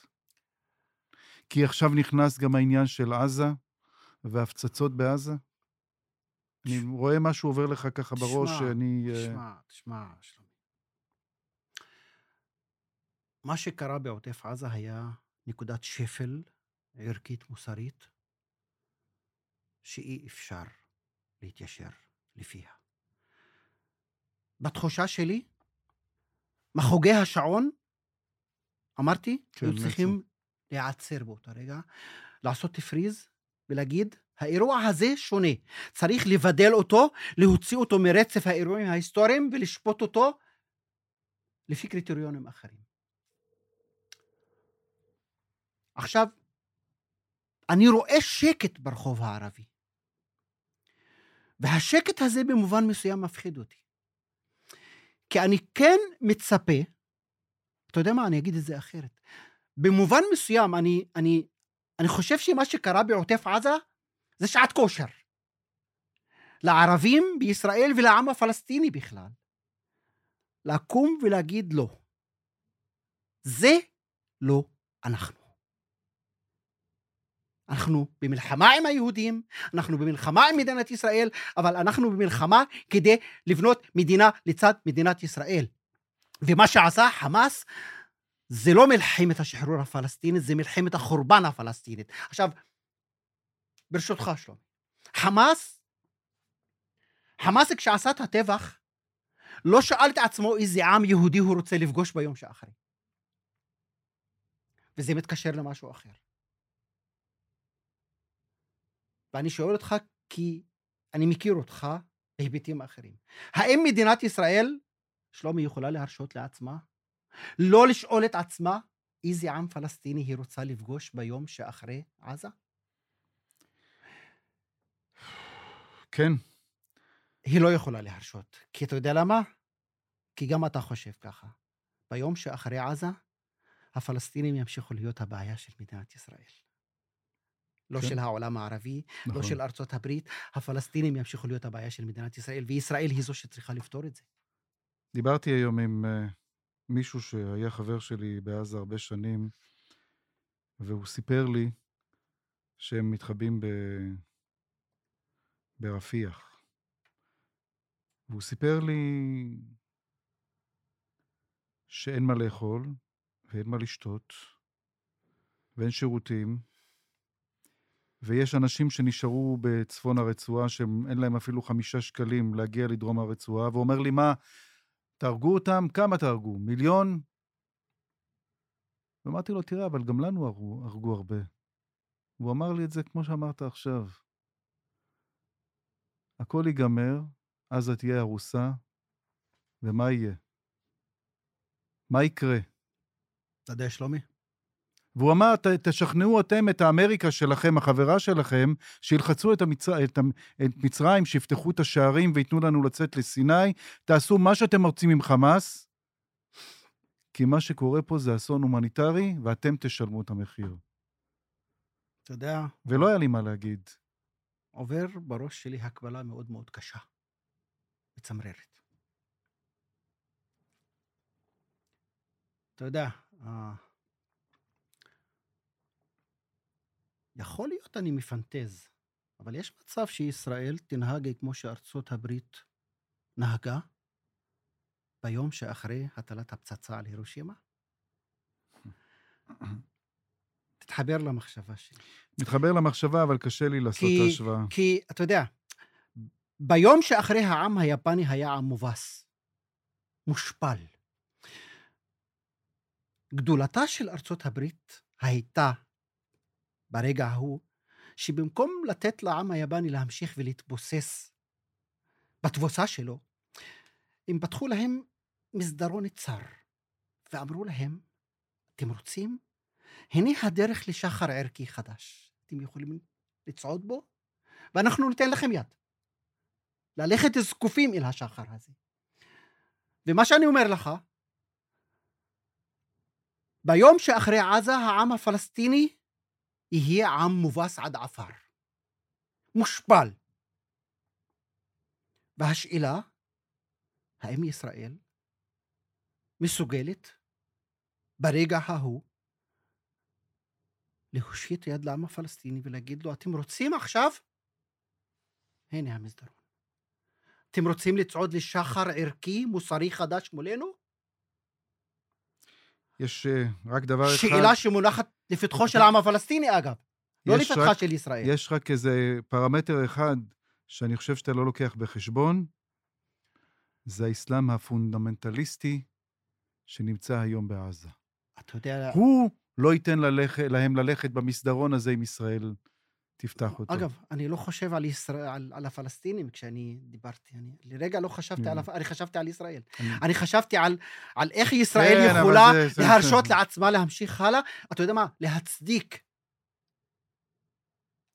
כי עכשיו נכנס גם העניין של עזה והפצצות בעזה? אני רואה משהו עובר לך ככה בראש, שאני... אה, תשמע, תשמע, שלומי. מה שקרה בעוטף עזה היה נקודת שפל ערכית מוסרית, שאי אפשר להתיישר לפיה. בתחושה שלי, מחוגי השעון, אמרתי, כן, היו צריכים להיעצר באותו רגע, לעשות פריז ולהגיד, האירוע הזה שונה. צריך לבדל אותו, להוציא אותו מרצף האירועים ההיסטוריים ולשפוט אותו לפי קריטריונים אחרים. עכשיו, אני רואה שקט ברחוב הערבי. והשקט הזה במובן מסוים מפחיד אותי. כי אני כן מצפה, אתה יודע מה, אני אגיד את זה אחרת. במובן מסוים, אני, אני, אני חושב שמה שקרה בעוטף עזה זה שעת כושר. לערבים בישראל ולעם הפלסטיני בכלל. לקום ולהגיד לא. זה לא אנחנו. אנחנו במלחמה עם היהודים, אנחנו במלחמה עם מדינת ישראל, אבל אנחנו במלחמה כדי לבנות מדינה לצד מדינת ישראל. ומה שעשה חמאס זה לא מלחמת השחרור הפלסטינית, זה מלחמת החורבן הפלסטינית. עכשיו, ברשותך, שלומי, חמאס, חמאס כשעשה את הטבח, לא שאל את עצמו איזה עם יהודי הוא רוצה לפגוש ביום שאחרי. וזה מתקשר למשהו אחר. ואני שואל אותך כי אני מכיר אותך בהיבטים אחרים. האם מדינת ישראל, שלומי, יכולה להרשות לעצמה לא לשאול את עצמה איזה עם פלסטיני היא רוצה לפגוש ביום שאחרי עזה? כן. היא לא יכולה להרשות. כי אתה יודע למה? כי גם אתה חושב ככה. ביום שאחרי עזה, הפלסטינים ימשיכו להיות הבעיה של מדינת ישראל. לא כן. של העולם הערבי, לא נכון. לא של ארצות הברית. הפלסטינים ימשיכו להיות הבעיה של מדינת ישראל, וישראל היא זו שצריכה לפתור את זה. דיברתי היום עם uh, מישהו שהיה חבר שלי בעזה הרבה שנים, והוא סיפר לי שהם מתחבאים ב... ברפיח. והוא סיפר לי שאין מה לאכול ואין מה לשתות ואין שירותים, ויש אנשים שנשארו בצפון הרצועה שאין להם אפילו חמישה שקלים להגיע לדרום הרצועה, ואומר לי, מה, תהרגו אותם? כמה תהרגו? מיליון? ואמרתי לו, תראה, אבל גם לנו הרגו, הרגו הרבה. הוא אמר לי את זה כמו שאמרת עכשיו. הכל ייגמר, עזה תהיה ארוסה, ומה יהיה? מה יקרה? אתה יודע, שלומי? והוא אמר, תשכנעו אתם את האמריקה שלכם, החברה שלכם, שילחצו את, המצר... את, את מצרים, שיפתחו את השערים וייתנו לנו לצאת לסיני, תעשו מה שאתם רוצים עם חמאס, כי מה שקורה פה זה אסון הומניטרי, ואתם תשלמו את המחיר. אתה יודע, ולא היה לי מה להגיד. עובר בראש שלי הקבלה מאוד מאוד קשה, מצמררת. אתה יודע, אה, יכול להיות אני מפנטז, אבל יש מצב שישראל תנהג כמו שארצות הברית נהגה ביום שאחרי הטלת הפצצה על הירושימה? תתחבר למחשבה שלי. מתחבר למחשבה, אבל קשה לי לעשות כי- את ההשוואה. כי, אתה יודע, ביום שאחרי העם היפני היה עם מובס, מושפל. גדולתה של ארצות הברית הייתה ברגע ההוא, שבמקום לתת לעם היפני להמשיך ולהתבוסס בתבוסה שלו, הם פתחו להם מסדרון צר, ואמרו להם, אתם רוצים? הנה הדרך לשחר ערכי חדש. אתם יכולים לצעוד בו, ואנחנו ניתן לכם יד. ללכת זקופים אל השחר הזה. ומה שאני אומר לך, ביום שאחרי עזה העם הפלסטיני יהיה עם מובס עד עפר. מושפל. והשאלה, האם ישראל מסוגלת ברגע ההוא להושיט יד לעם הפלסטיני ולהגיד לו, אתם רוצים עכשיו? הנה המסדרון. אתם רוצים לצעוד לשחר ערכי, מוסרי חדש מולנו? יש אה, רק דבר אחד. שאלה שמונחת לפתחו של העם הפלסטיני, אגב. לא לפתחה רק- של ישראל. יש רק איזה פרמטר אחד שאני חושב שאתה לא לוקח בחשבון, זה האסלאם הפונדמנטליסטי שנמצא היום בעזה. אתה יודע, הוא לא ייתן ללכת, להם ללכת במסדרון הזה אם ישראל תפתח אותו. אגב, אני לא חושב על, ישראל, על, על הפלסטינים כשאני דיברתי. אני לרגע לא חשבתי על... Mm. אני חשבתי על ישראל. אני- חשבתי על, על איך ישראל כן, יכולה זה- זה- להרשות זה- לעצמה להמשיך הלאה. אתה יודע מה? להצדיק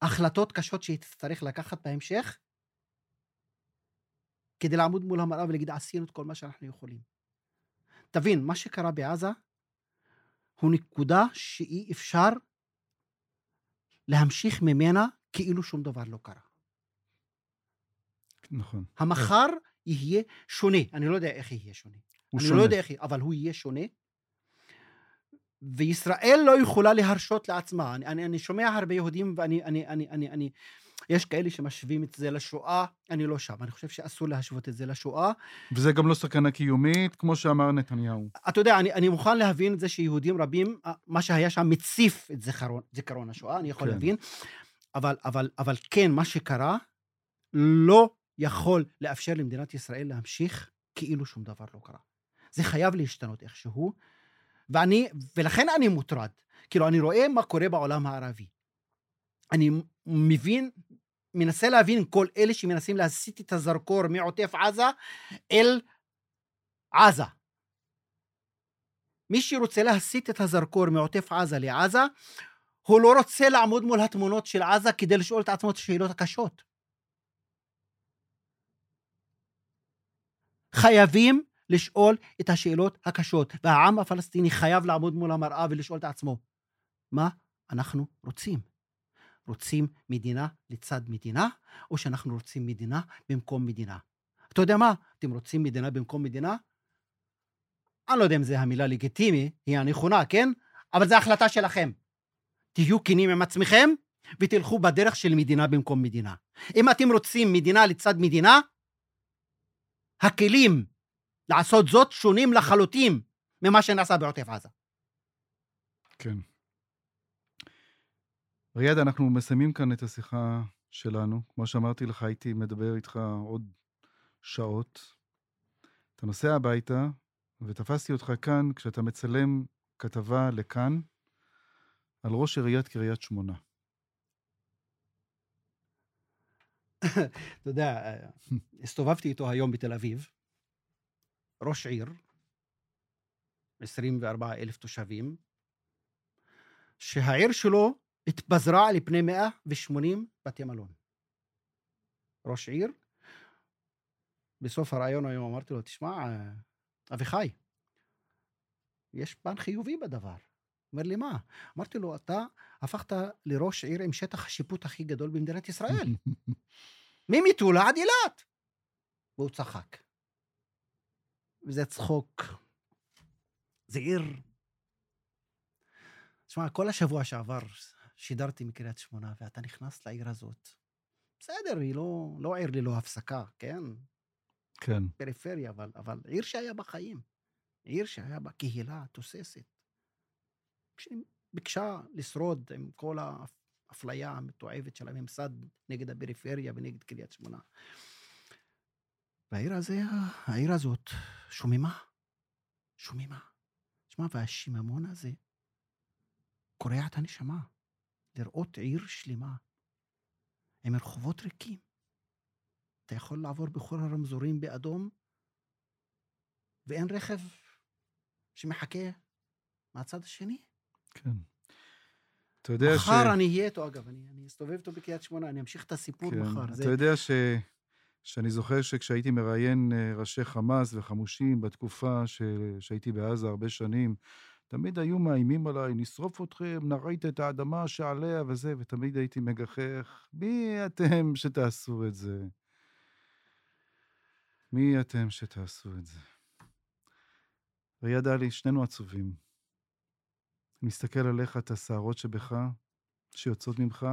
החלטות קשות שהיא תצטרך לקחת בהמשך, כדי לעמוד מול המראה ולהגיד, עשינו את כל מה שאנחנו יכולים. תבין, מה שקרה בעזה הוא נקודה שאי אפשר להמשיך ממנה כאילו שום דבר לא קרה. נכון. המחר יהיה שונה. אני לא יודע איך יהיה שונה. הוא אני שונה. לא יודע איך, אבל הוא יהיה שונה. וישראל לא יכולה להרשות לעצמה. אני, אני, אני שומע הרבה יהודים, ואני, אני, אני, אני, אני, יש כאלה שמשווים את זה לשואה, אני לא שם. אני חושב שאסור להשוות את זה לשואה. וזה גם לא סכנה קיומית, כמו שאמר נתניהו. אתה יודע, אני, אני מוכן להבין את זה שיהודים רבים, אה, מה שהיה שם מציף את זיכרון, זיכרון השואה, אני יכול כן. להבין. אבל, אבל, אבל כן, מה שקרה לא יכול לאפשר למדינת ישראל להמשיך כאילו שום דבר לא קרה. זה חייב להשתנות איכשהו, ואני, ולכן אני מוטרד. כאילו, אני רואה מה קורה בעולם הערבי. אני מבין, מנסה להבין כל אלה שמנסים להסיט את הזרקור מעוטף עזה אל עזה. מי שרוצה להסיט את הזרקור מעוטף עזה לעזה, הוא לא רוצה לעמוד מול התמונות של עזה כדי לשאול את עצמו את השאלות הקשות. חייבים לשאול את השאלות הקשות, והעם הפלסטיני חייב לעמוד מול המראה ולשאול את עצמו, מה אנחנו רוצים? רוצים מדינה לצד מדינה, או שאנחנו רוצים מדינה במקום מדינה? אתה יודע מה? אתם רוצים מדינה במקום מדינה? אני לא יודע אם זו המילה לגיטימי, היא הנכונה, כן? אבל זו החלטה שלכם. תהיו כנים עם עצמכם ותלכו בדרך של מדינה במקום מדינה. אם אתם רוצים מדינה לצד מדינה, הכלים לעשות זאת שונים לחלוטין ממה שנעשה בעוטף עזה. כן. ריאד, אנחנו מסיימים כאן את השיחה שלנו. כמו שאמרתי לך, הייתי מדבר איתך עוד שעות. אתה נוסע הביתה, ותפסתי אותך כאן כשאתה מצלם כתבה לכאן על ראש עיריית קריית שמונה. אתה יודע, הסתובבתי איתו היום בתל אביב, ראש עיר, 24 אלף תושבים, שהעיר שלו התפזרה על פני 180 בתי מלון. ראש עיר, בסוף הרעיון היום אמרתי לו, תשמע, אביחי, יש פן חיובי בדבר. אומר לי, מה? אמרתי לו, אתה הפכת לראש עיר עם שטח השיפוט הכי גדול במדינת ישראל. ממטולה עד אילת. והוא צחק. וזה צחוק. זה עיר. תשמע, כל השבוע שעבר שידרתי מקריית שמונה, ואתה נכנס לעיר הזאת. בסדר, היא לא, לא עיר ללא הפסקה, כן? כן. פריפריה, אבל, אבל עיר שהיה בחיים. עיר שהיה בה קהילה תוססת. שביקשה לשרוד עם כל האפליה המתועבת של הממסד נגד הפריפריה ונגד קריית שמונה. והעיר הזה, העיר הזאת שוממה. שוממה. תשמע, והשיממון הזה קורע את הנשמה. לראות עיר שלמה עם רחובות ריקים. אתה יכול לעבור בכל הרמזורים באדום, ואין רכב שמחכה מהצד השני. כן. אתה יודע ש... מחר אני אהיה איתו, אגב, אני, אני אסתובב איתו בקריית שמונה, אני אמשיך את הסיפור כן. מחר. אתה זה... יודע ש... שאני זוכר שכשהייתי מראיין אה, ראשי חמאס וחמושים בתקופה ש... שהייתי בעזה הרבה שנים, תמיד היו מאיימים עליי, נשרוף אתכם, נרעית את האדמה שעליה וזה, ותמיד הייתי מגחך, מי אתם שתעשו את זה? מי אתם שתעשו את זה? ריאד עלי, שנינו עצובים. אני מסתכל עליך, את השערות שבך, שיוצאות ממך,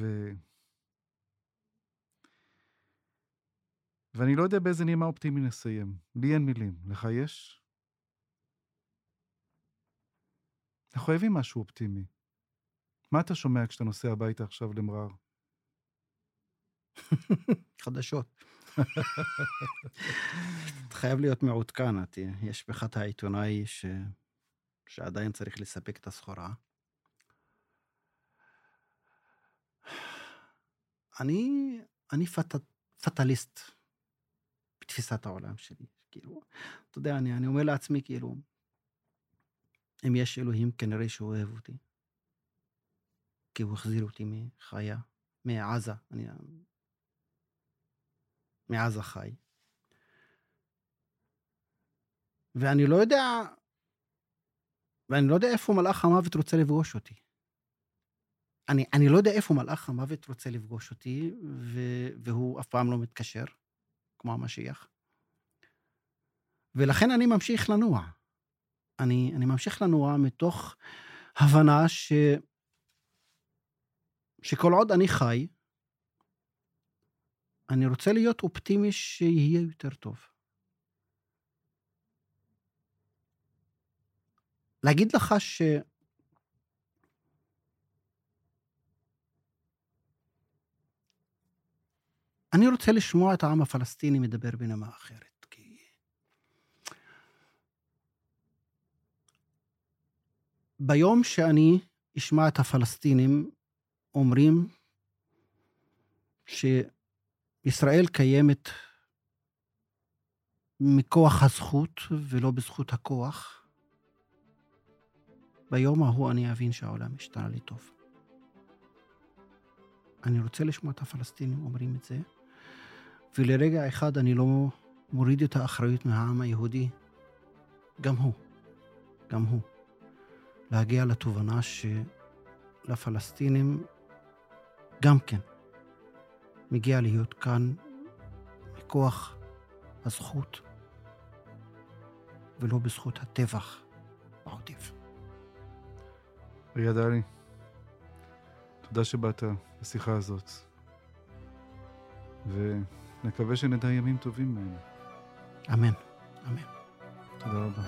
ו... ואני לא יודע באיזה נימה אופטימי נסיים. לי אין מילים. לך יש? אנחנו חייבים משהו אופטימי. מה אתה שומע כשאתה נוסע הביתה עכשיו למרר? חדשות. אתה חייב להיות מעודכן, את- יש בך את העיתונאי ש... שעדיין צריך לספק את הסחורה. אני, אני פט... פטליסט בתפיסת העולם שלי. כאילו, אתה יודע, אני, אני אומר לעצמי, כאילו, אם יש אלוהים, כנראה שהוא אוהב אותי. כי הוא החזיר אותי מחיה, מעזה. אני מעזה חי. ואני לא יודע, ואני לא יודע איפה מלאך המוות רוצה לפגוש אותי. אני, אני לא יודע איפה מלאך המוות רוצה לפגוש אותי, ו, והוא אף פעם לא מתקשר, כמו המשיח. ולכן אני ממשיך לנוע. אני, אני ממשיך לנוע מתוך הבנה ש, שכל עוד אני חי, אני רוצה להיות אופטימי שיהיה יותר טוב. להגיד לך ש... אני רוצה לשמוע את העם הפלסטיני מדבר בנימה אחרת, כי... ביום שאני אשמע את הפלסטינים אומרים שישראל קיימת מכוח הזכות ולא בזכות הכוח, ביום ההוא אני אבין שהעולם השתנה לי טוב. אני רוצה לשמוע את הפלסטינים אומרים את זה, ולרגע אחד אני לא מוריד את האחריות מהעם היהודי, גם הוא, גם הוא, להגיע לתובנה שלפלסטינים גם כן מגיע להיות כאן מכוח הזכות ולא בזכות הטבח בעוטף. ריאד עלי, תודה שבאת לשיחה הזאת, נקווה שנדע ימים טובים מהם. אמן. אמן. תודה רבה.